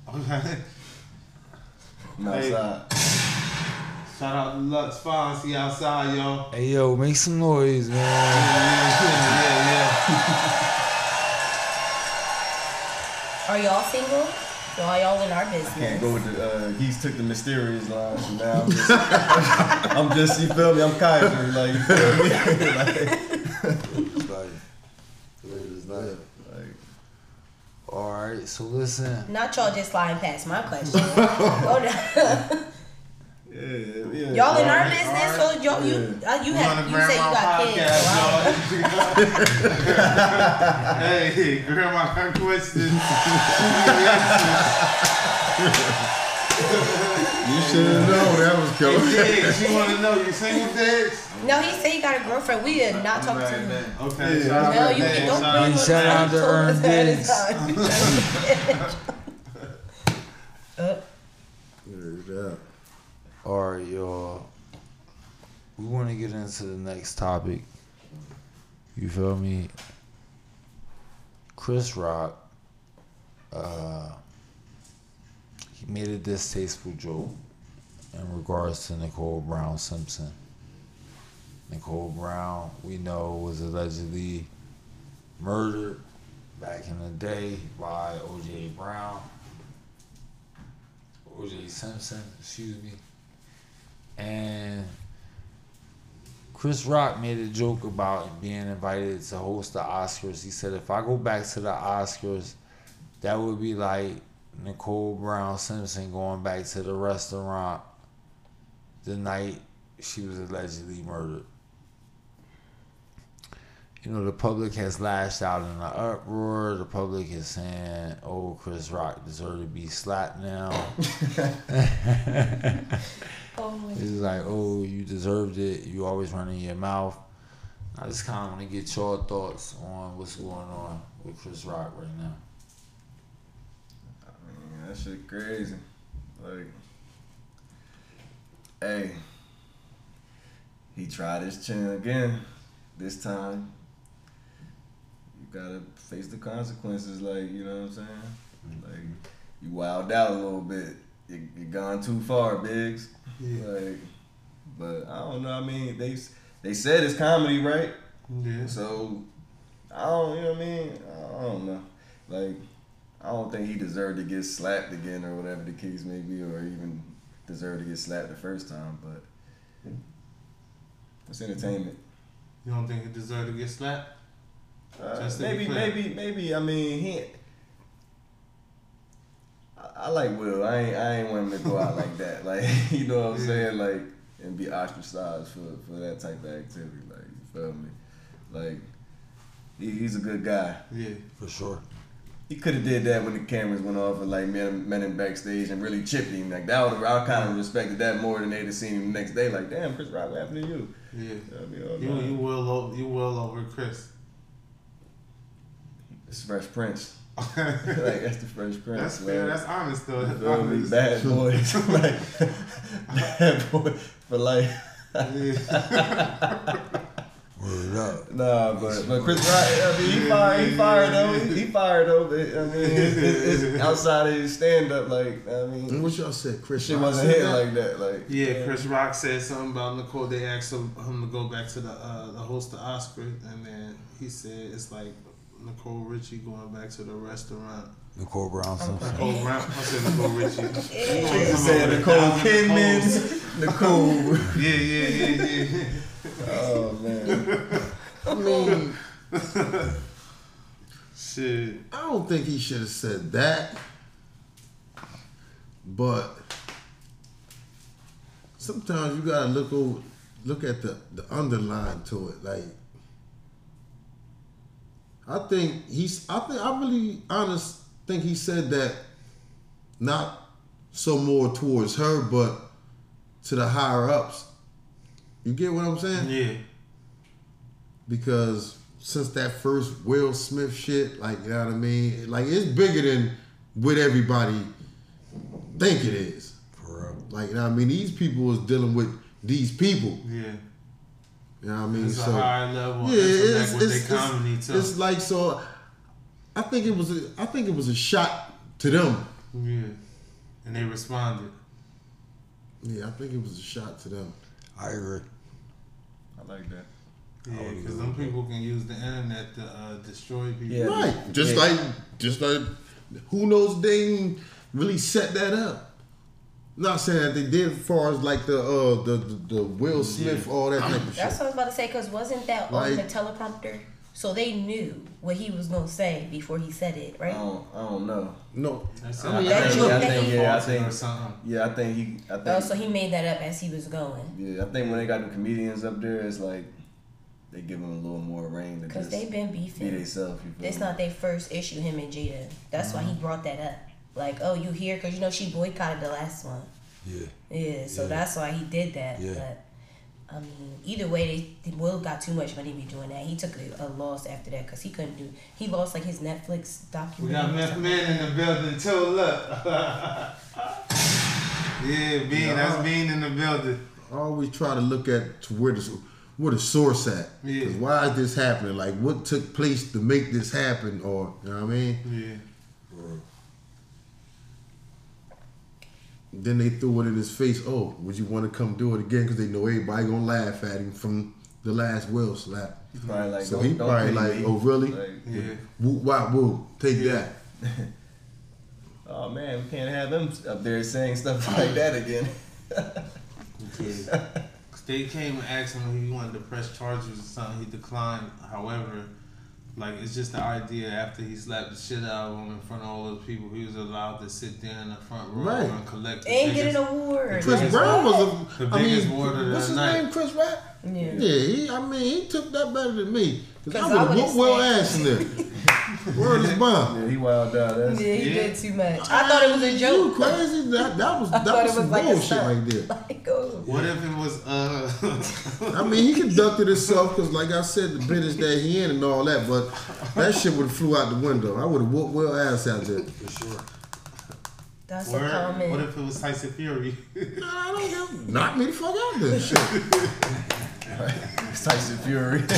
Okay. I'm Hey. Outside. Shout out to Lux Fonz. He outside, y'all. Hey yo, make some noise, man. Yeah, yeah, yeah. yeah. Are y'all single? So are y'all in our I business? can't go with the. Uh, he's took the mysterious line, so now I'm just, *laughs* I'm just. You feel me? I'm Kaiser, like you feel me? like, *laughs* Like, like, All right, so listen. Not y'all just flying past my question. *laughs* Hold on. Yeah, yeah. y'all in our Alright, business, so y'all you uh, you We have you say you got kids. Podcast, so I- y'all. *laughs* hey, Grandma got questions. you should have known that was Hey, coming. Diggs, you want to know you single, Diggs? No, he said he got a girlfriend. We are not talking to him. Okay, Yeah. No, you Diggs, can don't shout bring out shout out to the Earn phone Diggs. ahead of time. Uh, Yeah. All right, y'all. We want to get into the next topic. You feel me? Chris Rock, uh, he made a distasteful joke in regards to Nicole Brown Simpson. Nicole Brown, we know, was allegedly murdered back in the day by O.J. Brown. O.J. Simpson, excuse me. And Chris Rock made a joke about being invited to host the Oscars. He said, if I go back to the Oscars, that would be like Nicole Brown Simpson going back to the restaurant the night she was allegedly murdered. You know, the public has lashed out in an uproar. The public is saying, oh, Chris Rock deserved to be slapped now. *laughs* *laughs* oh my It's like, oh, you deserved it. You always running your mouth. I just kind of want to get your thoughts on what's going on with Chris Rock right now. I mean, that shit crazy. Like, hey, he tried his chin again. This time, you gotta face the consequences. Like, you know what I'm saying? Mm-hmm. Like, you wild out a little bit. You, you gone too far, Biggs. Yeah. Like, but I don't know. I mean, they they said it's comedy, right? Yeah. So I don't, you know what I mean? I don't know. Like, I don't think he deserved to get slapped again or whatever the case may be, or even deserved to get slapped the first time. But it's entertainment. You don't think he deserved to get slapped? Uh, Just to be maybe, maybe, maybe. I mean, he. I, I like Will. I ain't, I ain't want him to go out like that. Like, *laughs* you know what I'm saying? Like, and be ostracized for for that type of activity. Like, you feel me? Like, he, he's a good guy. Yeah. For sure. He could have did that when the cameras went off and like met him, met him backstage and really chipped him. Like that would I kind of respected that more than they'd have seen him the next day. Like, damn, Chris Rock, what happened to you? Yeah. I mean, You you will over you will over Chris. It's Fresh Prince. That's like *laughs* that's the Fresh Prince. fair. man. That's honest though. You That's feel me? honest. Bad boys, *laughs* like *laughs* bad boy for life. Yeah. Word up. Nah, but but Chris Rock, I mean, he fired, he fired though, he, he fired though. But I mean, it's, it's, it's outside of his stand up, like I And mean, what y'all said, Chris? shit Rock wasn't said hit like that. Like Yeah, Chris Rock said something about Nicole. They asked him, him to go back to the uh, the host of Oscar, and then he said it's like Nicole Richie going back to the restaurant. Nicole Brown Nicole Brown. I said Nicole Richie. *laughs* Nigga said Nicole Kidman, *laughs* Nicole. Yeah, yeah, yeah, yeah. Oh man, *laughs* I mean, Shit. I don't think he should have said that. But sometimes you gotta look over, look at the the underline to it. Like, I think he's. I think I really honest think he said that not so more towards her, but to the higher ups. You get what I'm saying? Yeah. because since that first Will Smith shit, like you know what I mean, like it's bigger than what everybody think it is. For real. Like you know what I mean, these people is dealing with these people. Yeah. You know what I mean? It's a so high level yeah, intellect it's, it's, comedy it's, too. it's like so. I think it was a, I think it was a shot to them. yeah. And they responded. Yeah, I think it was a shot to them. I agree. I like that. Yeah, because agree them with that. people can use the internet to uh, destroy people. Yeah. Right. Just Yeah. like just like who knows they really set that up. Not saying that they did as far as like the uh the the, the Will Smith, all that type of shit. That's what I was about to say. Cause wasn't that on Like- the teleprompter? So they knew what he was gonna say before he said it, I right? don't, I don't know. No. That's I mean, it. that I think that they you- Yeah, I think- or. Yeah, I think he. I think. Oh, so he made that up as he was going. yeah, I think when they got the comedians up there, it's like they give them a little more reign to Cause just they've been beefing. be themselves. It's not their first issue, him and Jada. That's why he brought that up. Like, oh, you here? Cause you know she boycotted the last one. Yeah. Yeah, so Yeah. that's why he did that. Yeah. But I mean, either way, they, they Will got too much money to be doing that. He took a, a loss after that because he couldn't do. He lost like his Netflix documentary. We got or Meth. Man in the building too. Look. *laughs* yeah, Bean. That's Bean in the building. I always try to look at to where the where the source at. Yeah. 'Cause why is this happening? Like what took place to make this happen or you know what I mean? Yeah. Then they threw it in his face. Oh, would you want to come do it again? Because they know everybody gonna laugh at him from the last Will slap. He's probably like, So don't, he don't probably like, me. oh really? Like, Yeah. Woo, wop, woo, take Yeah. that. *laughs* oh man, we can't have them up there saying stuff *laughs* like that again. *laughs* Yeah. 'Cause They came and asked him if he wanted to press charges or something. He declined. However, like it's just the idea after he slapped the shit out of him in front of all those people, he was allowed to sit there in the front row Right. and collect the And get an award. The Chris biggest- Brown was the a. I biggest mean, word of what's his night. name? Chris Rock. Yeah. Yeah, he, I mean, he took that better than me. Cause, 'Cause I I would have would've whooped Will snapped. ass in there. Word is bomb. Yeah, he wild out. That's, Yeah, he Yeah. did too much. I thought it was a joke. You crazy? That that was *laughs* that thought was it some was like bullshit right there. *laughs* Like, oh. What if it was uh? *laughs* I mean, he conducted himself because, like I said, the business that he in and all that. But that shit would have flew out the window. I would have whooped Will ass out there. For sure. That's a comment. What if it was Tyson Fury? Nah, I don't give. Knock me the fuck out there. Shit. Tyson Fury. *laughs*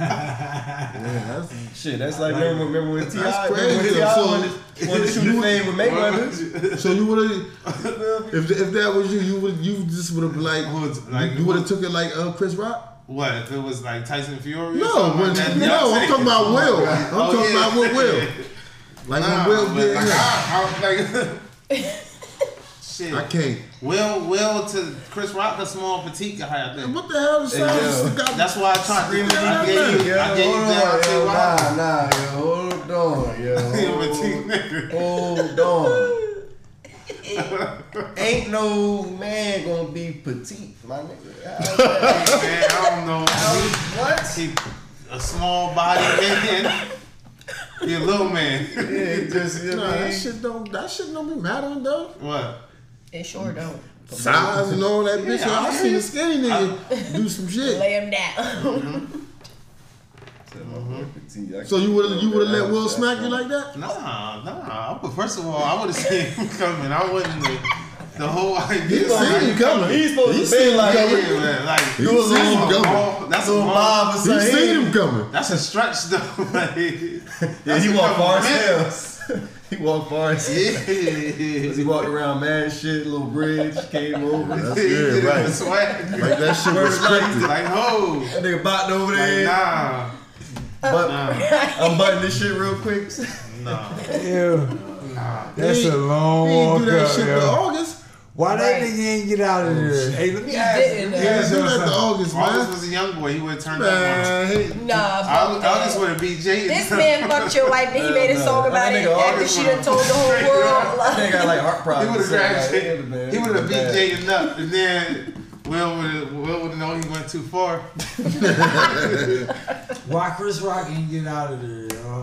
Yeah, that's, Shit, that's like remember, remember when T.I. That's remember when. T.I. So- wanted, wanted to shoot you- the fade with Mayweather. *laughs* so you would have, if if that was you, you would you just would have like, like, you would have took it like uh, Chris Rock. what if it was like Tyson Fury? No, when, like that? no, I'm talking about Will. I'm Oh, talking yeah. about with Will. *laughs* Like Nah, when Will did like. I, I, like, shit. I can't. Will Will to Chris Rock a small petite guy, I think. What the hell is Hey, that? yo. That's why I tried to Screaming I at gave you, you, I gave you hold that. on, I tell yo, nah, nah, yo, hold on, yo, *laughs* hold, hold on. *laughs* Ain't no man gonna be petite, my nigga. How's? *laughs* Man, I don't know. what? He, a small body man. He a little man. Yeah, just you know Nah, what I that shit don't. That shit don't be mattering though. What? It sure don't. Size and all that bitch. Yeah, I I seen a skinny *laughs* nigga do some shit. Lay him down. *laughs* Said my boy petite. So you would you would have let Will that smack you like that? Nah, nah. But first of all, I would have *laughs* seen him coming. I wouldn't. have- The whole idea. He seen him coming. He's supposed He to seen be him like, coming. Yeah, man, like He do a seen little him coming. ball- That's a little ball. mob or He seen him coming. That's a stretch though. like, Yeah, he walked far as as hell. *laughs* he walked far as hell. Yeah. *laughs* He walked around mad shit, little bridge, came over. That's *laughs* that He did right. with swag. Like that shit was scripted. Like, ho. nigga bopped over Like, there. nah. But Nah. I'm butting this shit real quick. Nah. Yeah. That's He- a long He ain't walk do that up, shit yo. to August. Why that Right. nigga ain't get out of there? Hey, let me He ask didn't, let me uh, you do that to something. August, August man. was a young boy. He would have turned up on Man, Nah, I, fuck I just that. would have beat Jay. This *laughs* man fucked your wife and he made a song about it after August she done told the whole world. *laughs* That nigga got like heart He would have grabbed Like, Jay. man, He would have beat bad. Jay enough, and then Will would have Will would have known he went too far. *laughs* Why Chris Rock ain't get out of there, yo?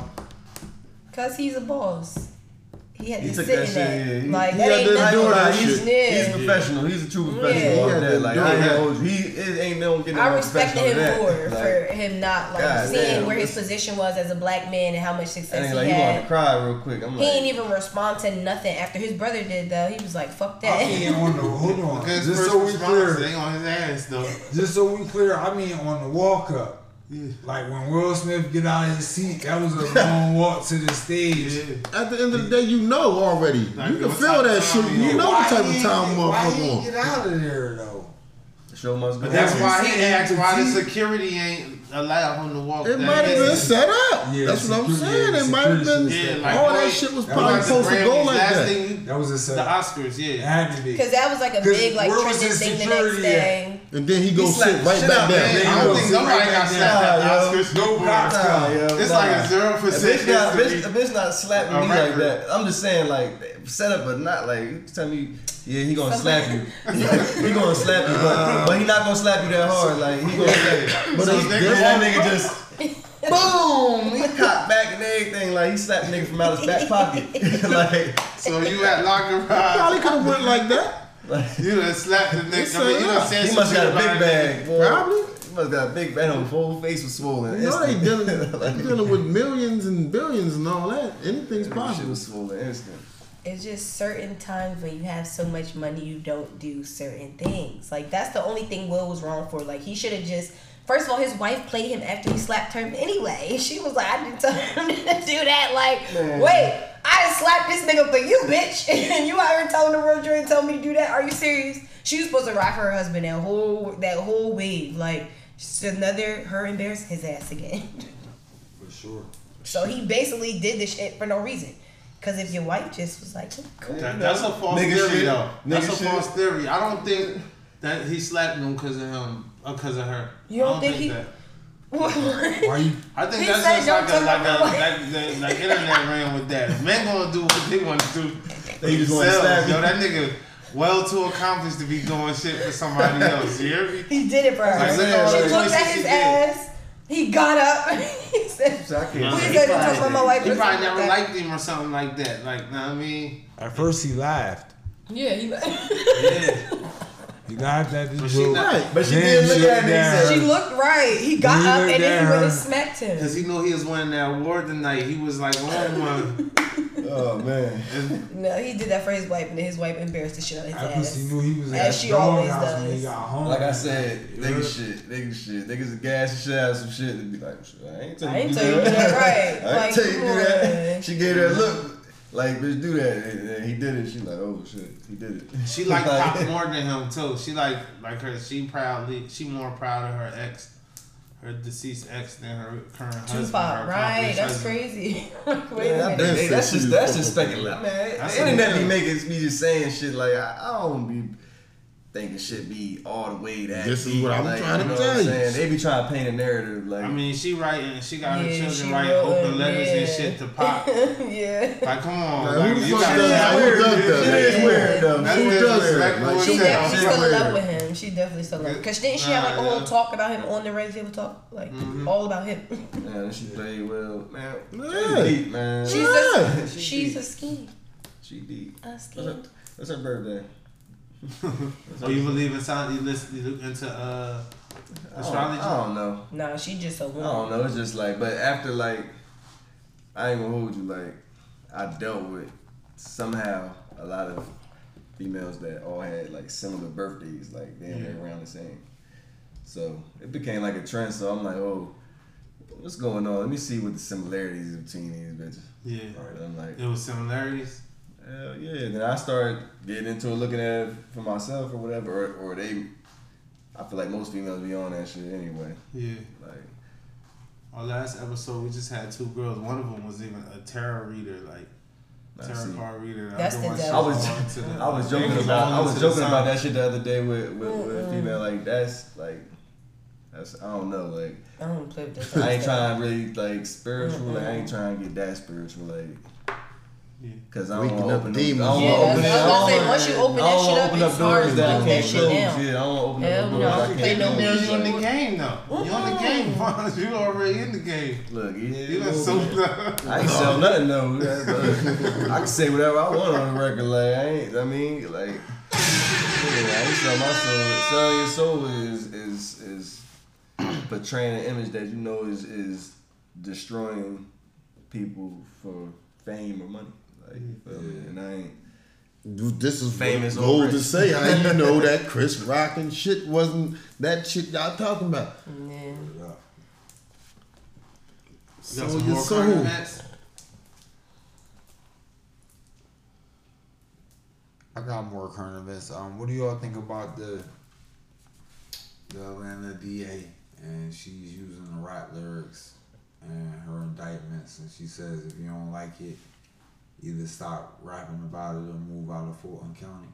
Cause he's a boss. He He had He to took sit that in shit, that. yeah, he- like he that had ain't to nothing. do that Nah, he's, yeah. he's a professional. He's a true professional Yeah. He had that. Like I ain't that. gonna hold you. He it ain't no getting I no respected professional him than more that. for him not like God seeing damn, where his position was as a black man and how much success ain't he like he wanted to had. cry real quick. I'm He ain't even respond to nothing after his brother did though. He was like, "Fuck I that." mean, on the hold on, Because just first so we clear, on his ass though. just so we clear. I mean, on the walk up, Yeah. like when Will Smith get out of his seat, that was a long walk to the stage. Yeah. At the end of the day, you know already. Like, you can feel that shit. You know Why what type of time ain't- Why he motherfucker on. get out of there though? the show must go But that's why he saying asked why the security ain't allowed him to walk. It might have been set up. Yeah, That's what I'm saying. yeah, It might have been. shit Yeah, like all that shit was probably was supposed to go Grammys, like that. thing- That was a the. Oscars, yeah. It had to be. Because that was like a big like where was trending the thing the security next at? day. And then he He goes slapped sit right back out, there. man. I Yeah, don't think sit nobody right got back slapped at the. Oscars. No No cops cops. come. Nah, yo, It's like a zero A percent bitch not, a bitch, history. a bitch not slapping me like that. I'm just saying, like, set up or not, like, tell me, yeah, he gonna slap you. *laughs* he gonna slap you, but, uh, but he not gonna slap you that hard. Like, he gonna slap you. *laughs* But So so this- that nigga just, *laughs* boom, he cocked back and everything. Like, he slapped nigga from out his back pocket. like, So you at Locker room. Probably could have went like that. like you done slapped the nigga. I mean, you done said he some must shit got a big bag. boy. Probably. He must got a big bag. His whole face was swollen. You know they instant. dealing, they dealing with millions and billions and all that. Anything's Shit possible. was swollen instant. It's just certain times when you have so much money, you don't do certain things. Like that's the only thing Will was wrong for. Like he should have just. First of all, his wife played him after he slapped her anyway. *laughs* She was like, I didn't tell him to *laughs* do that. Like, Man. wait, I just slapped this nigga for you, bitch. *laughs* And you out here telling the world you ain't telling me to do that? Are you serious? She was supposed to rock her husband that whole that whole wave. Like, just another her embarrassing his ass again. For sure. So he basically did this shit for no reason. Cause if your wife just was like, cool. That, that's a false Nigga theory, shit. though. That's Nigga a shit. false theory. I don't think that he slapped him because of him uh, or because of her. You don't I think he- that. Why you? I think He that's just don't like a, like a about like, like internet ran with that. Men gonna do what they want to do. *laughs* They just wanna themselves, slap yo. That nigga well too accomplished to be doing shit for somebody else. You hear me? He did it for her. Like, look she looked at his he did. Ass. He got up. *laughs* he said, So I can't. He talk about my wife." He probably never like liked him or something like that. Like, know what I mean? At first he laughed. Yeah, he. Laughed. yeah. *laughs* He laughed at this But she joke. not- Right. But she Then did look at him. down. she looked right. He got He up and then he went her. and smacked him. Cause he knew he was winning that award tonight. He was like on *laughs* one. "Oh man." No, he did that for his wife, and then his wife embarrassed the shit out of his At first he knew he was As she always doghouse when he does. got home. Like I said, You nigga heard? shit, nigga shit, niggas is gas and shit out of some shit to be like, I ain't tell I you ain't tell you that. that right. *laughs* I Like, ain't tell you to do come that. She gave that look, like bitch, do that, and, and he did it. She like, oh shit, he did it. She like Pop more than him too. She like like her. She proudly. She more proud of her ex, her deceased ex than her current husband. Tupac, her right? That's husband. crazy. *laughs* Wait Man, a I minute. think they- that's just that's just was speculating. Man, That's the internet be making me just saying shit like I, I don't be thinking shit be all the way that. This is what I'm like, trying to you know tell you. saying? They be trying to paint a narrative like. I mean, she writing. She got her children writing wrote open it, letters and shit to Pop. *laughs* yeah. Like, come on, Like, like, who the you gotta does that? Who does that? Shit is weird though. That's Who does that? Like, She definitely shit still in love with him. She definitely still in love. Cause didn't she have like a whole talk about him on the Red Table Talk, like mm-hmm. all about him? Man, she played well, man. Yeah. Deep, man. She's Yeah. a she's a ski, She deep. a What's ski. her, what's her birthday? *laughs* Oh, you believe in science? You listen you look into uh, I don't. I don't know. Nah, she just a woman. I don't know. It's just like, but after like, I ain't gonna hold you. Like, I dealt with somehow a lot of females that all had like similar birthdays, like they Yeah. were around the same. So it became like a trend. So I'm like, oh, what's going on? Let me see what the similarities between these bitches. Yeah. Right. I'm like, There was similarities. Hell yeah. Then I started getting into it, looking at it for myself or whatever, or, or they. I feel like most females be on that shit anyway. Yeah. Like, Our last episode, we just had two girls. One of them was even a tarot reader, like I tarot card reader. That's other the devil. I was, she all into the- I was joking was about, I was joking about that shit the other day with, with, with a female. Like that's like, that's I don't know. Like I don't play with that. I ain't stuff. trying really like spiritual. Like I ain't trying to get that spiritual. Like Cause I don't Waking want to up open demons. Them, I don't Yeah, open it. what I was gonna say. Once you open that shit up, open up it's hard doors to that I that can't shit close. down. Yeah, I don't open Hell up no. doors I They can't know close. me. You in the game though. You on the game, Fonz. You already in the game. Look, You yeah, done sold up. I ain't sell nothing though. I can say whatever I want on the record. Like I ain't. I mean, like yeah, I ain't sell my soul. Selling your soul is is is portraying an image that you know is is destroying people for fame or money. Like you feel me? And I ain't. This is Famous famous gold to say. How you *laughs* know that Chris Rock and shit wasn't that shit y'all talking about? Yeah. You So got your more soul. I got more current events. Um, what do y'all think about the the Atlanta DA and she's using the rap lyrics and her indictments and she says if you don't like it, either stop rapping about it or move out of Fulton County.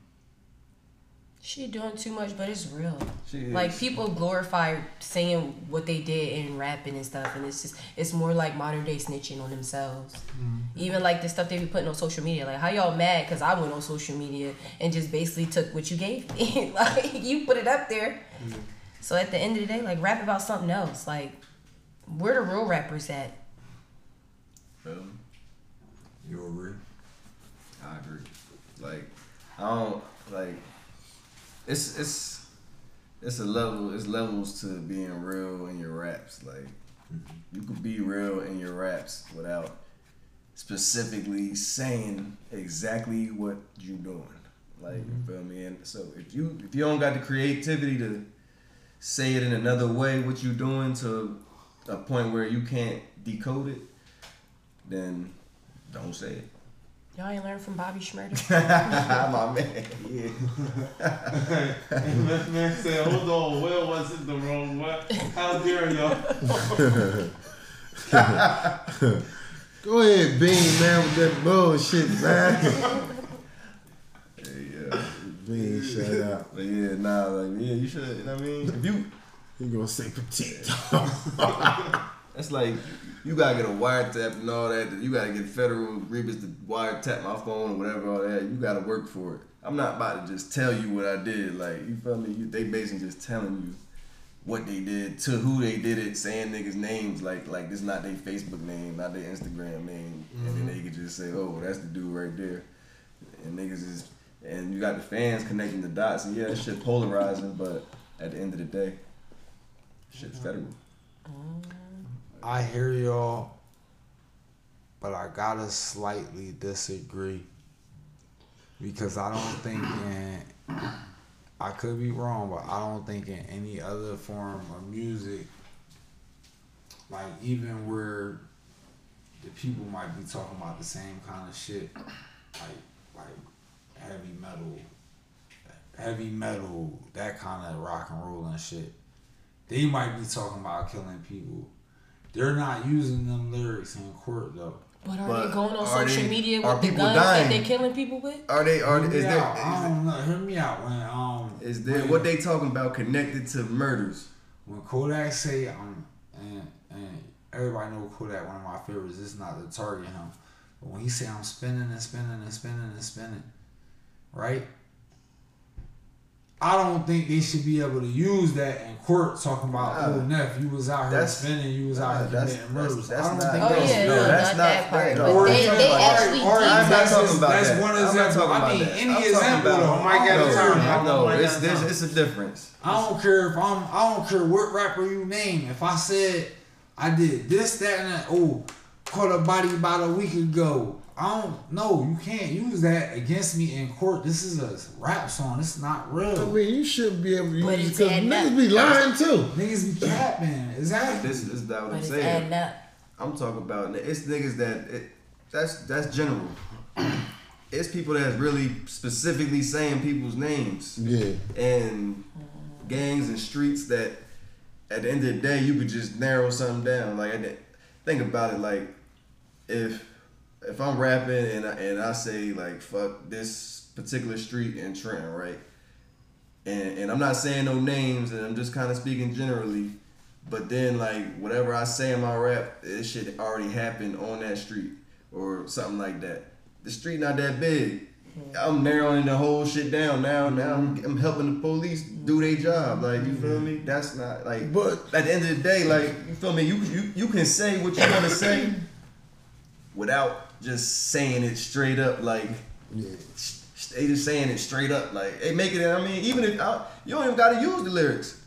She doing too much, but it's real. She is. Like people glorify saying what they did and rapping and stuff, and it's just it's more like modern day snitching on themselves. Mm-hmm. Even like the stuff they be putting on social media. Like how y'all mad because I went on social media and just basically took what you gave me. *laughs* like you put it up there. So at the end of the day, like rap about something else. Like where the real rappers at? Feel me? You agree? I agree. Like I don't like it's it's it's a level it's levels to being real in your raps. Like mm-hmm. you could be real in your raps without specifically saying exactly what you're doing. Like you mm-hmm. feel me? And so if you if you don't got the creativity to say it in another way what you're doing to a point where you can't decode it, then don't say it. Y'all ain't learned from Bobby Shmurda. *laughs* My man, yeah. *laughs* man, man said, hold on, Will wasn't the wrong one. How dare y'all? *laughs* Go ahead, Bean, man, with that bullshit, man. yeah. Bean, shut up. But yeah, nah, like yeah, you should. You know what I mean? If you, He gonna say petite. that's like you gotta get a wiretap and all that. You gotta get federal agreements to wiretap my phone or whatever, all that. You gotta work for it. I'm not about to just tell you what I did. Like you feel me? You, they basically just telling you what they did to who they did it, saying niggas names like like this not their Facebook name, not their Instagram name, and then mm-hmm. they could just say, oh, that's the dude right there, and niggas is. And you got the fans connecting the dots, and yeah, that shit polarizing, but at the end of the day, shit's federal. Oh. I hear y'all, but I gotta slightly disagree because I don't think in I could be wrong, but I don't think in any other form of music, like even where the people might be talking about the same kind of shit, like like heavy metal, heavy metal, that kind of rock and roll and shit. They might be talking about killing people. They're not using them lyrics in court though. But are But they going on social they- media with the people guns dying? that they're killing people with? Are they? Are Hear is me there? out. I don't know. Hear me out. When um Is, is there when, what they talking about connected to murders? when Kodak say um and and everybody know Kodak one of my favorites. It's not to target him, but when he say I'm spinning and spinning and spinning and spinning, right? I don't think they should be able to use that in court talking about Nah. oh Neff, you was out here That's- spinning, you was nah, out here committing murders. that's I don't not- think Oh that's yeah, no, no, that's not not- that part. that- no. Or they, they like- actually or- or deep it's I'm not talking just- about that's that. one I'm not example. talking I about mean, that. any I'm talking example about- though. Mike got no, a turn. I know Mike it's got a there's it's a difference. I don't care if I'm. I don't care what rapper you name. If I said I did this, that, and that, oh, caught a body about a week ago. I don't know. You can't use that against me in court. This is a rap song. It's not real. I mean, you shouldn't be able to But use it because adding niggas be lying too. Niggas be capping. Exactly. This is that what But I'm saying. I'm talking about it's niggas that it, that's that's general. *clears throat* it's people that's really specifically saying people's names Yeah. and gangs and streets that at the end of the day you could just narrow something down. Like I- think about it, like if if I'm rapping and I, and I say like fuck this particular street in Trenton, right? And and I'm not saying no names and I'm just kind of speaking generally. But then like whatever I say in my rap, it should already happen on that street or something like that. the street not that big. Mm-hmm. I'm narrowing the whole shit down now. Now I'm, mm-hmm. I'm helping the police do their job. Like you feel mm-hmm. me? That's not like. But- at the end of the day, like you feel me? You you you can say what you want to say *coughs* without just saying it straight up. Like Yeah. they just saying it straight up. Like they make it. I mean, even if I, you don't even got to use the lyrics,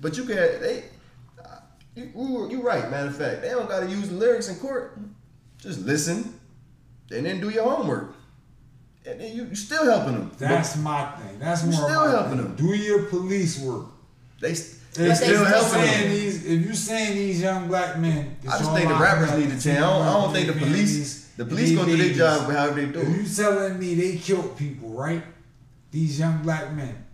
but you can. They. uh, You, you you right. Matter of fact, they don't got to use the lyrics in court. Just listen, and then do your homework, and then you you still helping them. That's my thing. That's You more still my helping thing. them. Do your police work. They they If still you helping saying them. these, if you're saying these young black men, I just think the rappers need to change. I don't, I don't think the police the police gonna do their job however they do. If you telling me they killed people, right? These young black men,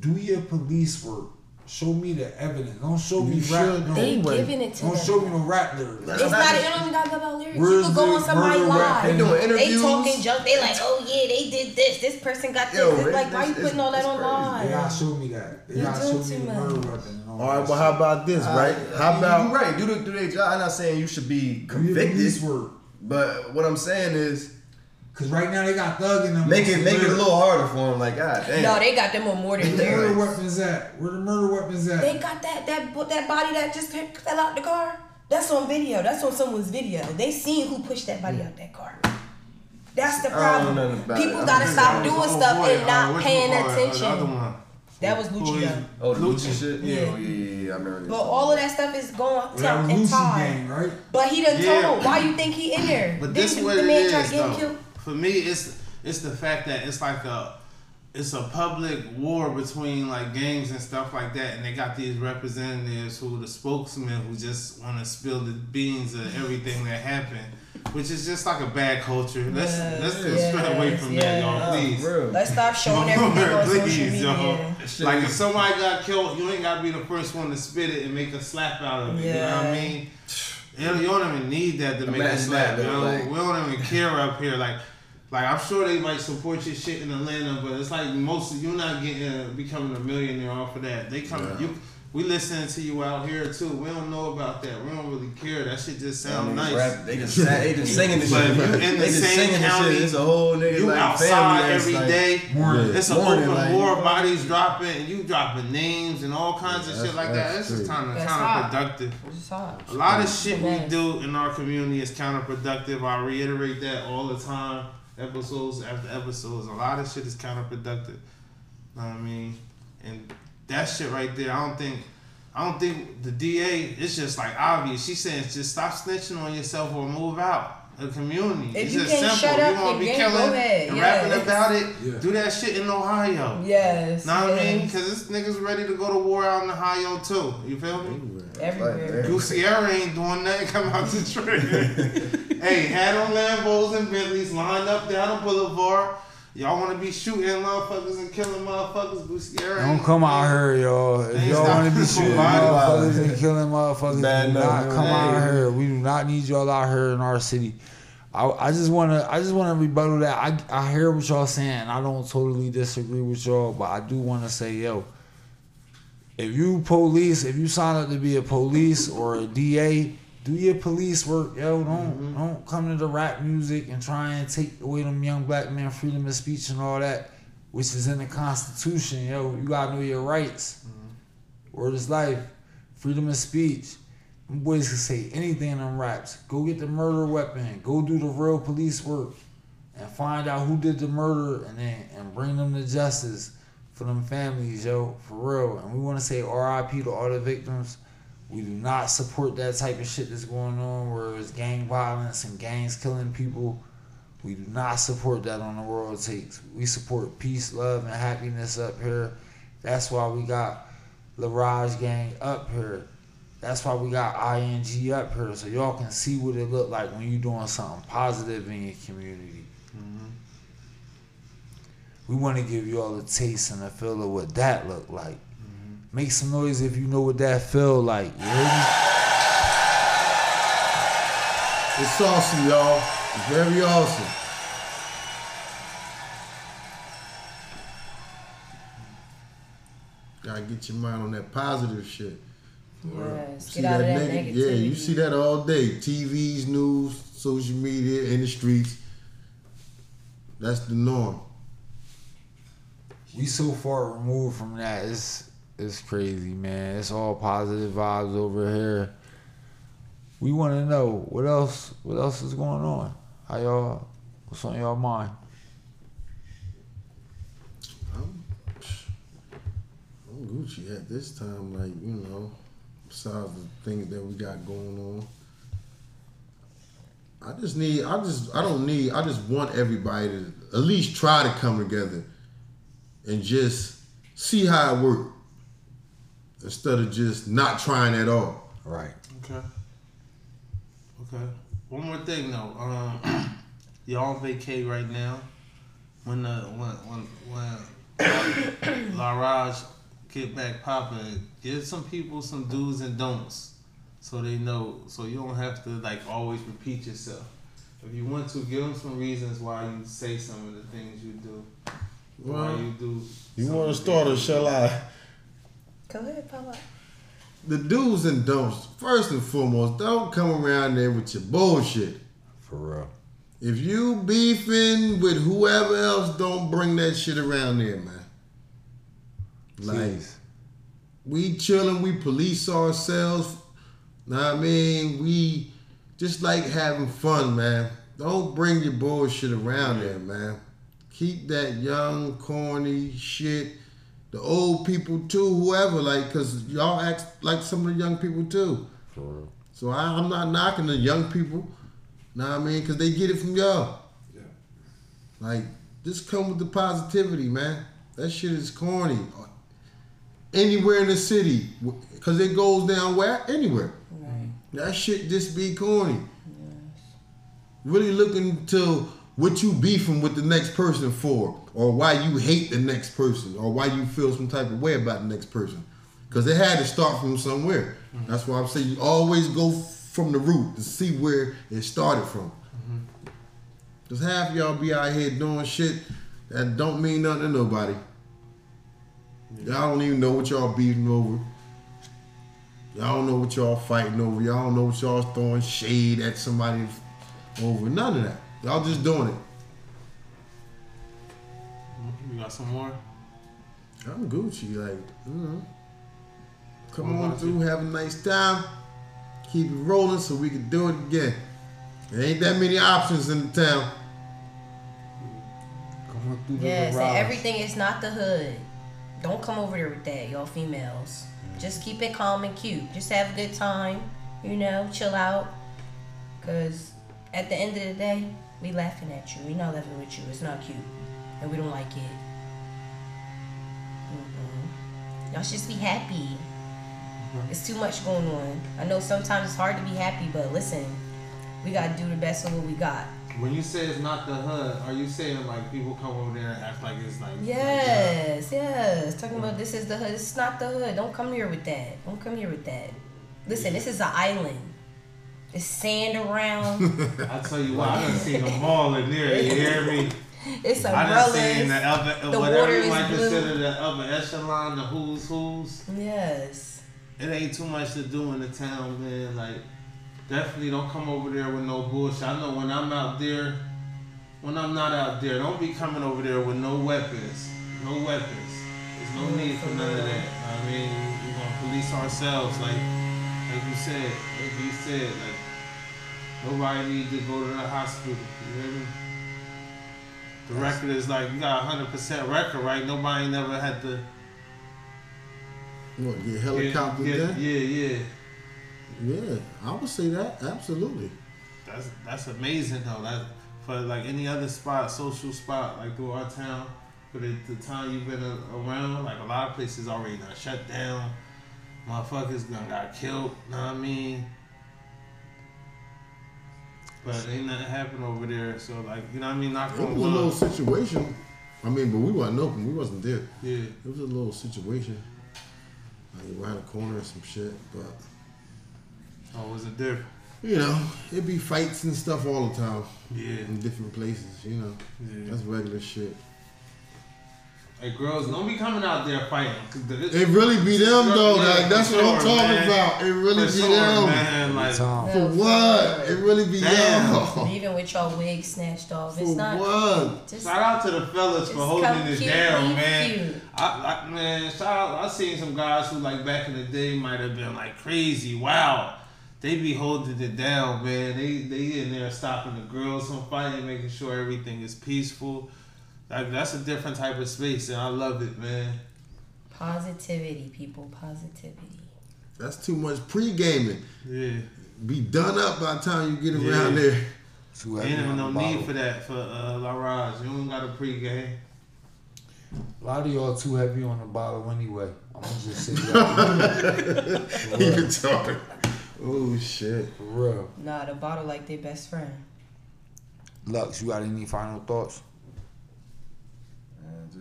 do your police work. Show me the evidence. Don't show me You rap. should. No, They Wait. giving it to don't them. show me no rap lyrics. That's It's not not. It don't even got about lyrics. Where's you could go on somebody's murder live. They doing interviews. They talking junk. They like, oh yeah, they did this. This person got this. Yo, it's it's- like, why you putting all that it's crazy. online? They gotta show me that. They You gotta show me the murder much. weapon all, All right, that well, how about this, right? Uh, How about you right? Do the do their job. I'm not saying you should be shit. Do your convicted, police work. But what I'm saying is Cause right now they got thug in them. make it make it a little harder for them. Like God damn. No, they got them on more than Where the murder weapons at? Where the murder weapons at? They got that that that body that just fell out the car. That's on video. That's on someone's video. They seen who pushed that body out that car. That's the I don't know problem. about People it. Gotta don't stop doing stuff boy, and not what paying you call? Uh, attention. The other one. That was Who Lucci is- Oh, the Lucci Lucci. shit. Yeah, Yeah. oh, yeah, yeah, yeah. I remember this. But all of that stuff is going Well, that was and Lucy tied. gang, right? But he done Yeah. told. Why you think he in there? But this the what it man try is to get him though. killed? For me, it's it's the fact that it's like a it's a public war between like gangs and stuff like that, and they got these representatives who the spokesmen who just want to spill the beans of everything that happened, which is just like a bad culture. Let's Yes, let's get straight away yes, from that, y'all, yes. please. Real. Let's stop showing everything on social Please, yo. media. Like if somebody got killed, you ain't gotta be the first one to spit it and make a slap out of it. You know what I mean? You don't, you don't even need that to make a slap. that, yo. though, like- we don't even care up here. Like, like I'm sure they might support your shit in Atlanta, but it's like most of you not getting uh, becoming a millionaire off of that. They come, Yeah. you. We listening to you out here too. We don't know about that. We don't really care. That shit just Them sound niggas nice. rap- they just sa- they just *laughs* singing the shit. you in the they just same singing the county, shit. It's a whole nigga You like outside family. every like, day. Morning. It's an Morning, open like, war, bodies dropping, and you dropping names and all kinds Yeah, of shit like that. that's just is crazy. kind of That's hot. counterproductive. It's. A lot of shit we do in our community is counterproductive. I reiterate that all the time, episodes after episodes. A lot of shit is counterproductive. You Know what I mean? And that shit right there, I don't think. I don't think the DA. It's just like obvious. She's saying just stop snitching on yourself or move out the community. If it's you just can't simple. shut up you want and to be gang, killing ahead. and Yes. rapping about it. Yeah. Do that shit in Ohio. Yes. Know what I mean? Because this niggas ready to go to war out in Ohio too. You feel me? Everywhere. Like, Luciera ain't doing nothing. *laughs* Come out to trade. *laughs* hey, had on Lambos and Bentleys lined up down the boulevard. Y'all want to be shooting motherfuckers and killing motherfuckers? Luciera Don't come out here, y'all. If y'all want to be *laughs* shooting motherfuckers and killing motherfuckers, Bad do not man. come out here. We do not need y'all out here in our city. I, I just want to I just want to rebuttal that. I, I hear what y'all saying. I don't totally disagree with y'all, but I do want to say, yo, if you police, if you sign up to be a police or a DA, do your police work, yo. Don't mm-hmm. don't come to the rap music and try and take away them young black men freedom of speech and all that, which is in the Constitution, yo. You gotta know your rights. Mm-hmm. Word is life, freedom of speech. Them boys can say anything in them raps. Go get the murder weapon. Go do the real police work, and find out who did the murder, and then and bring them to justice for them families, yo, for real. And we want to say R.I.P. to all the victims. We do not support that type of shit that's going on, where it's gang violence and gangs killing people. We do not support that on the world takes. We support peace, love, and happiness up here. That's why we got La'rage Gang up here. That's why we got ING up here, so y'all can see what it look like when you doing something positive in your community. Mm-hmm. We want to give you all a taste and a feel of what that look like. Make some noise if you know what that feel like. You hear me? It's awesome, y'all. It's very awesome. Gotta get your mind on that positive shit. Yes. See Get out of that neg- negativity. Yeah, you see that all day. TVs, news, social media, in the streets. That's the norm. we so far removed from that. It's it's crazy, man. It's all positive vibes over here. We want to know what else. What else is going on? How y'all? What's on y'all mind? I'm, Gucci at this time, like, you know, besides the things that we got going on. I just need, I just, I don't need, I just want everybody to at least try to come together and just see how it works instead of just not trying at all. Right. Okay. Okay. One more thing though. Um, *clears throat* y'all on vacay right now. When the when when when *coughs* La'rage get back popping, give some people some do's and don'ts, so they know. So you don't have to like always repeat yourself. If you want to, give them some reasons why you say some of the things you do. Why you do. You want to start or shall. I? Go ahead, Papa. The do's and don'ts. First and foremost, don't come around there with your bullshit. For real. If you beefing with whoever else, don't bring that shit around there, man. Like Please. we chilling, we police ourselves. Know what I mean? We just like having fun, man. Don't bring your bullshit around there, man. Keep that young, corny shit. The old people too, whoever, like, cause y'all act like some of the young people too. For real. So I, I'm not knocking the young people. Know what I mean? Because they get it from y'all. Yeah. Like, just come with the positivity, man. That shit is corny. Anywhere in the city. Because it goes down where? Anywhere. Right. That shit just be corny. Really looking to what you beefing with the next person for, or why you hate the next person, or why you feel some type of way about the next person. Because it had to start from somewhere. Mm-hmm. That's why I'm saying you always go from the root to see where it started from. Mm-hmm. Because half y'all be out here doing shit that don't mean nothing to nobody. Y'all don't even know what y'all beating over. Y'all don't know what y'all fighting over. Y'all don't know what y'all throwing shade at somebody over. None of that. Y'all just doing it. You got some more? I'm Gucci, like, mm-hmm. you know. Come on about through, have a nice time. Keep it rolling so we can do it again. There ain't that many options in the town. Coming through the Yes, and everything is not the hood. Don't come over there with that, y'all females. Just keep it calm and cute. Just have a good time, you know, chill out. Cause at the end of the day, we laughing at you. We not laughing with you. It's not cute, and we don't like it. Mm-mm. Y'all should just be happy. Mm-hmm. It's too much going on. I know sometimes it's hard to be happy, but listen, we gotta do the best of what we got. When you say it's not the hood, are you saying like people come over there and act like it's like Yes, yes. Talking about mm. this is the hood. It's not the hood. Don't come here with that. Don't come here with that. Listen, this is an island. There's sand around. *laughs* I tell you what, I done seen them all in there. You hear me? *laughs* It's I done seen the upper, The whatever water you might blue. consider the upper echelon, the who's who's. Yes. It ain't too much to do in the town, man. Like, definitely don't come over there with no bullshit. I know when I'm out there, when I'm not out there, don't be coming over there with no weapons. No weapons. There's no mm, need for none of that. I mean, we're gonna police ourselves, like, like you said, like you said, like nobody needs to go to the hospital. You hear me? The record is like you got a hundred percent record, right? Nobody never had to to get helicopter get-? Yeah, yeah. Yeah, I would say that. Absolutely. That's that's amazing though. That for like any other spot, social spot, like through our town, for the, the time you've been a, around, like a lot of places already done shut down. Motherfuckers done got killed. Know what I mean? But ain't nothing happen over there. So like you know what I mean? Knock It was a little situation. I mean, but we wasn't open. We wasn't there. Yeah. It was a little situation. Like around the corner or some shit. But, Oh, was it different? you know, it'd be fights and stuff all the time Yeah. in different places, you know. Yeah. That's regular shit. Hey girls, don't be coming out there fighting. It really be them though. Yeah, Like that's for what I'm talking man. about. It really For be sure, them. man. Like, For what? It really be Damn. them. *laughs* Even with y'all wigs snatched off. For It's not. what? Just, Shout out to the fellas for holding come it down, man. I, I man, shout out. I seen some guys who like back in the day might have been like crazy, wow. They be holding it down, man. They they in there stopping the girls from fighting, making sure everything is peaceful. Like that's a different type of space, and I love it, man. positivity, people. Positivity. That's too much pre-gaming. Yeah, Be done up by the time you get Yeah. around there. Too ain't heavy even no the need for that for uh, La'rage. You don't got a pregame. A lot of y'all too heavy on the bottle anyway. I'm gonna just say that for *laughs* You real. retarded. Oh shit. For real. Nah, the bottle like their best friend. Lux, you got any final thoughts?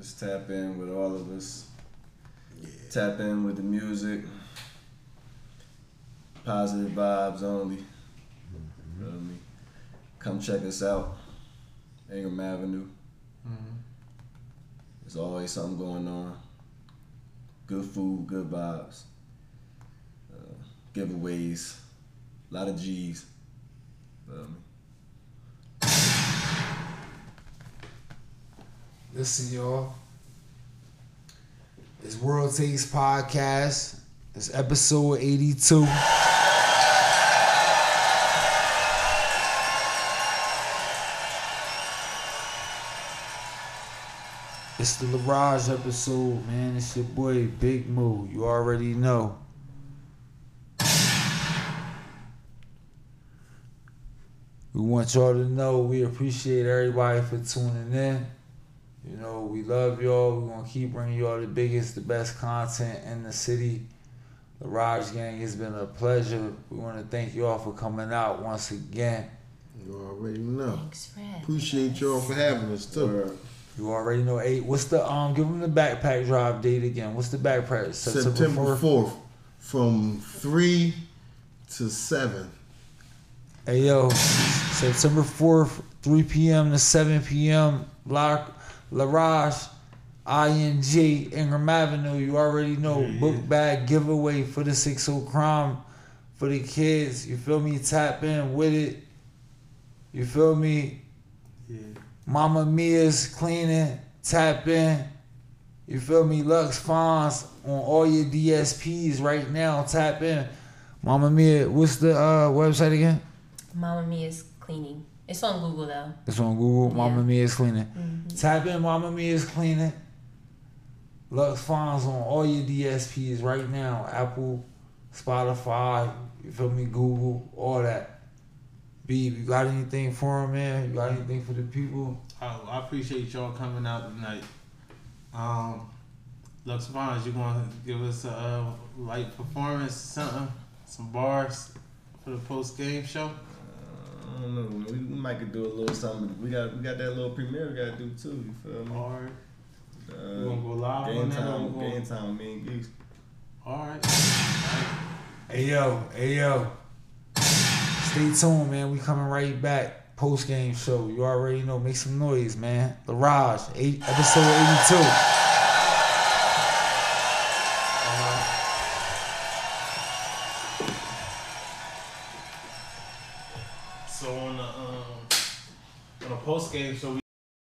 And just tap in with all of us. Tap in with the music. Positive vibes only. Feel me? Come check us out. Ingram Avenue. There's always something going on. Good food, good vibes. Uh, giveaways. A lot of G's. Feel me? Listen, y'all. It's World Taste Podcast. It's episode 82. It's the La'rage episode, man. It's your boy Big Moo. You already know. We want y'all to know we appreciate everybody for tuning in. You know, we love y'all. We're gonna keep bringing y'all the biggest, the best content in the city. The Raj Gang has been a pleasure. We want to thank y'all for coming out once again. You already know. Thanks, Fred. Appreciate y'all for having us too. Word. You already know. Eight. What's the um? Give them the backpack drive date again. What's the backpack? September 4th? fourth, from three to seven. Hey yo, September fourth, three p.m. to seven p.m. La La'rage, ING, Ingram Avenue. You already know. Book bag giveaway for the six oh crime for the kids. You feel me? Tap in with it. You feel me? Yeah. Mama Mia's cleaning. Tap in. You feel me? Lux Fonz on all your DSPs right now. Tap in. Mama Mia, what's the uh, website again? Mama Mia's cleaning. It's on Google though. It's on Google. Mama Yeah. Mia's cleaning. Mhm. Type in Mama Mia's cleaning. Lux Fonz on all your DSPs right now. Apple, Spotify, you feel me? Google, all that. B, you got anything for him, man? You got anything for the people? I, I appreciate y'all coming out tonight. Um, Lux Vines, you gonna give us a uh, light performance, something, some bars for the post game show? I don't know. man. We, we might could do a little something. We got we got that little premiere we gotta do too. You feel me? All right, Uh, we gonna go live game on that. time, gonna- game time. Me and Geese. All right. Hey yo, hey yo. Stay tuned, man. We coming right back. Post game show. You already know. Make some noise, man. The Raj, eight, episode 82. So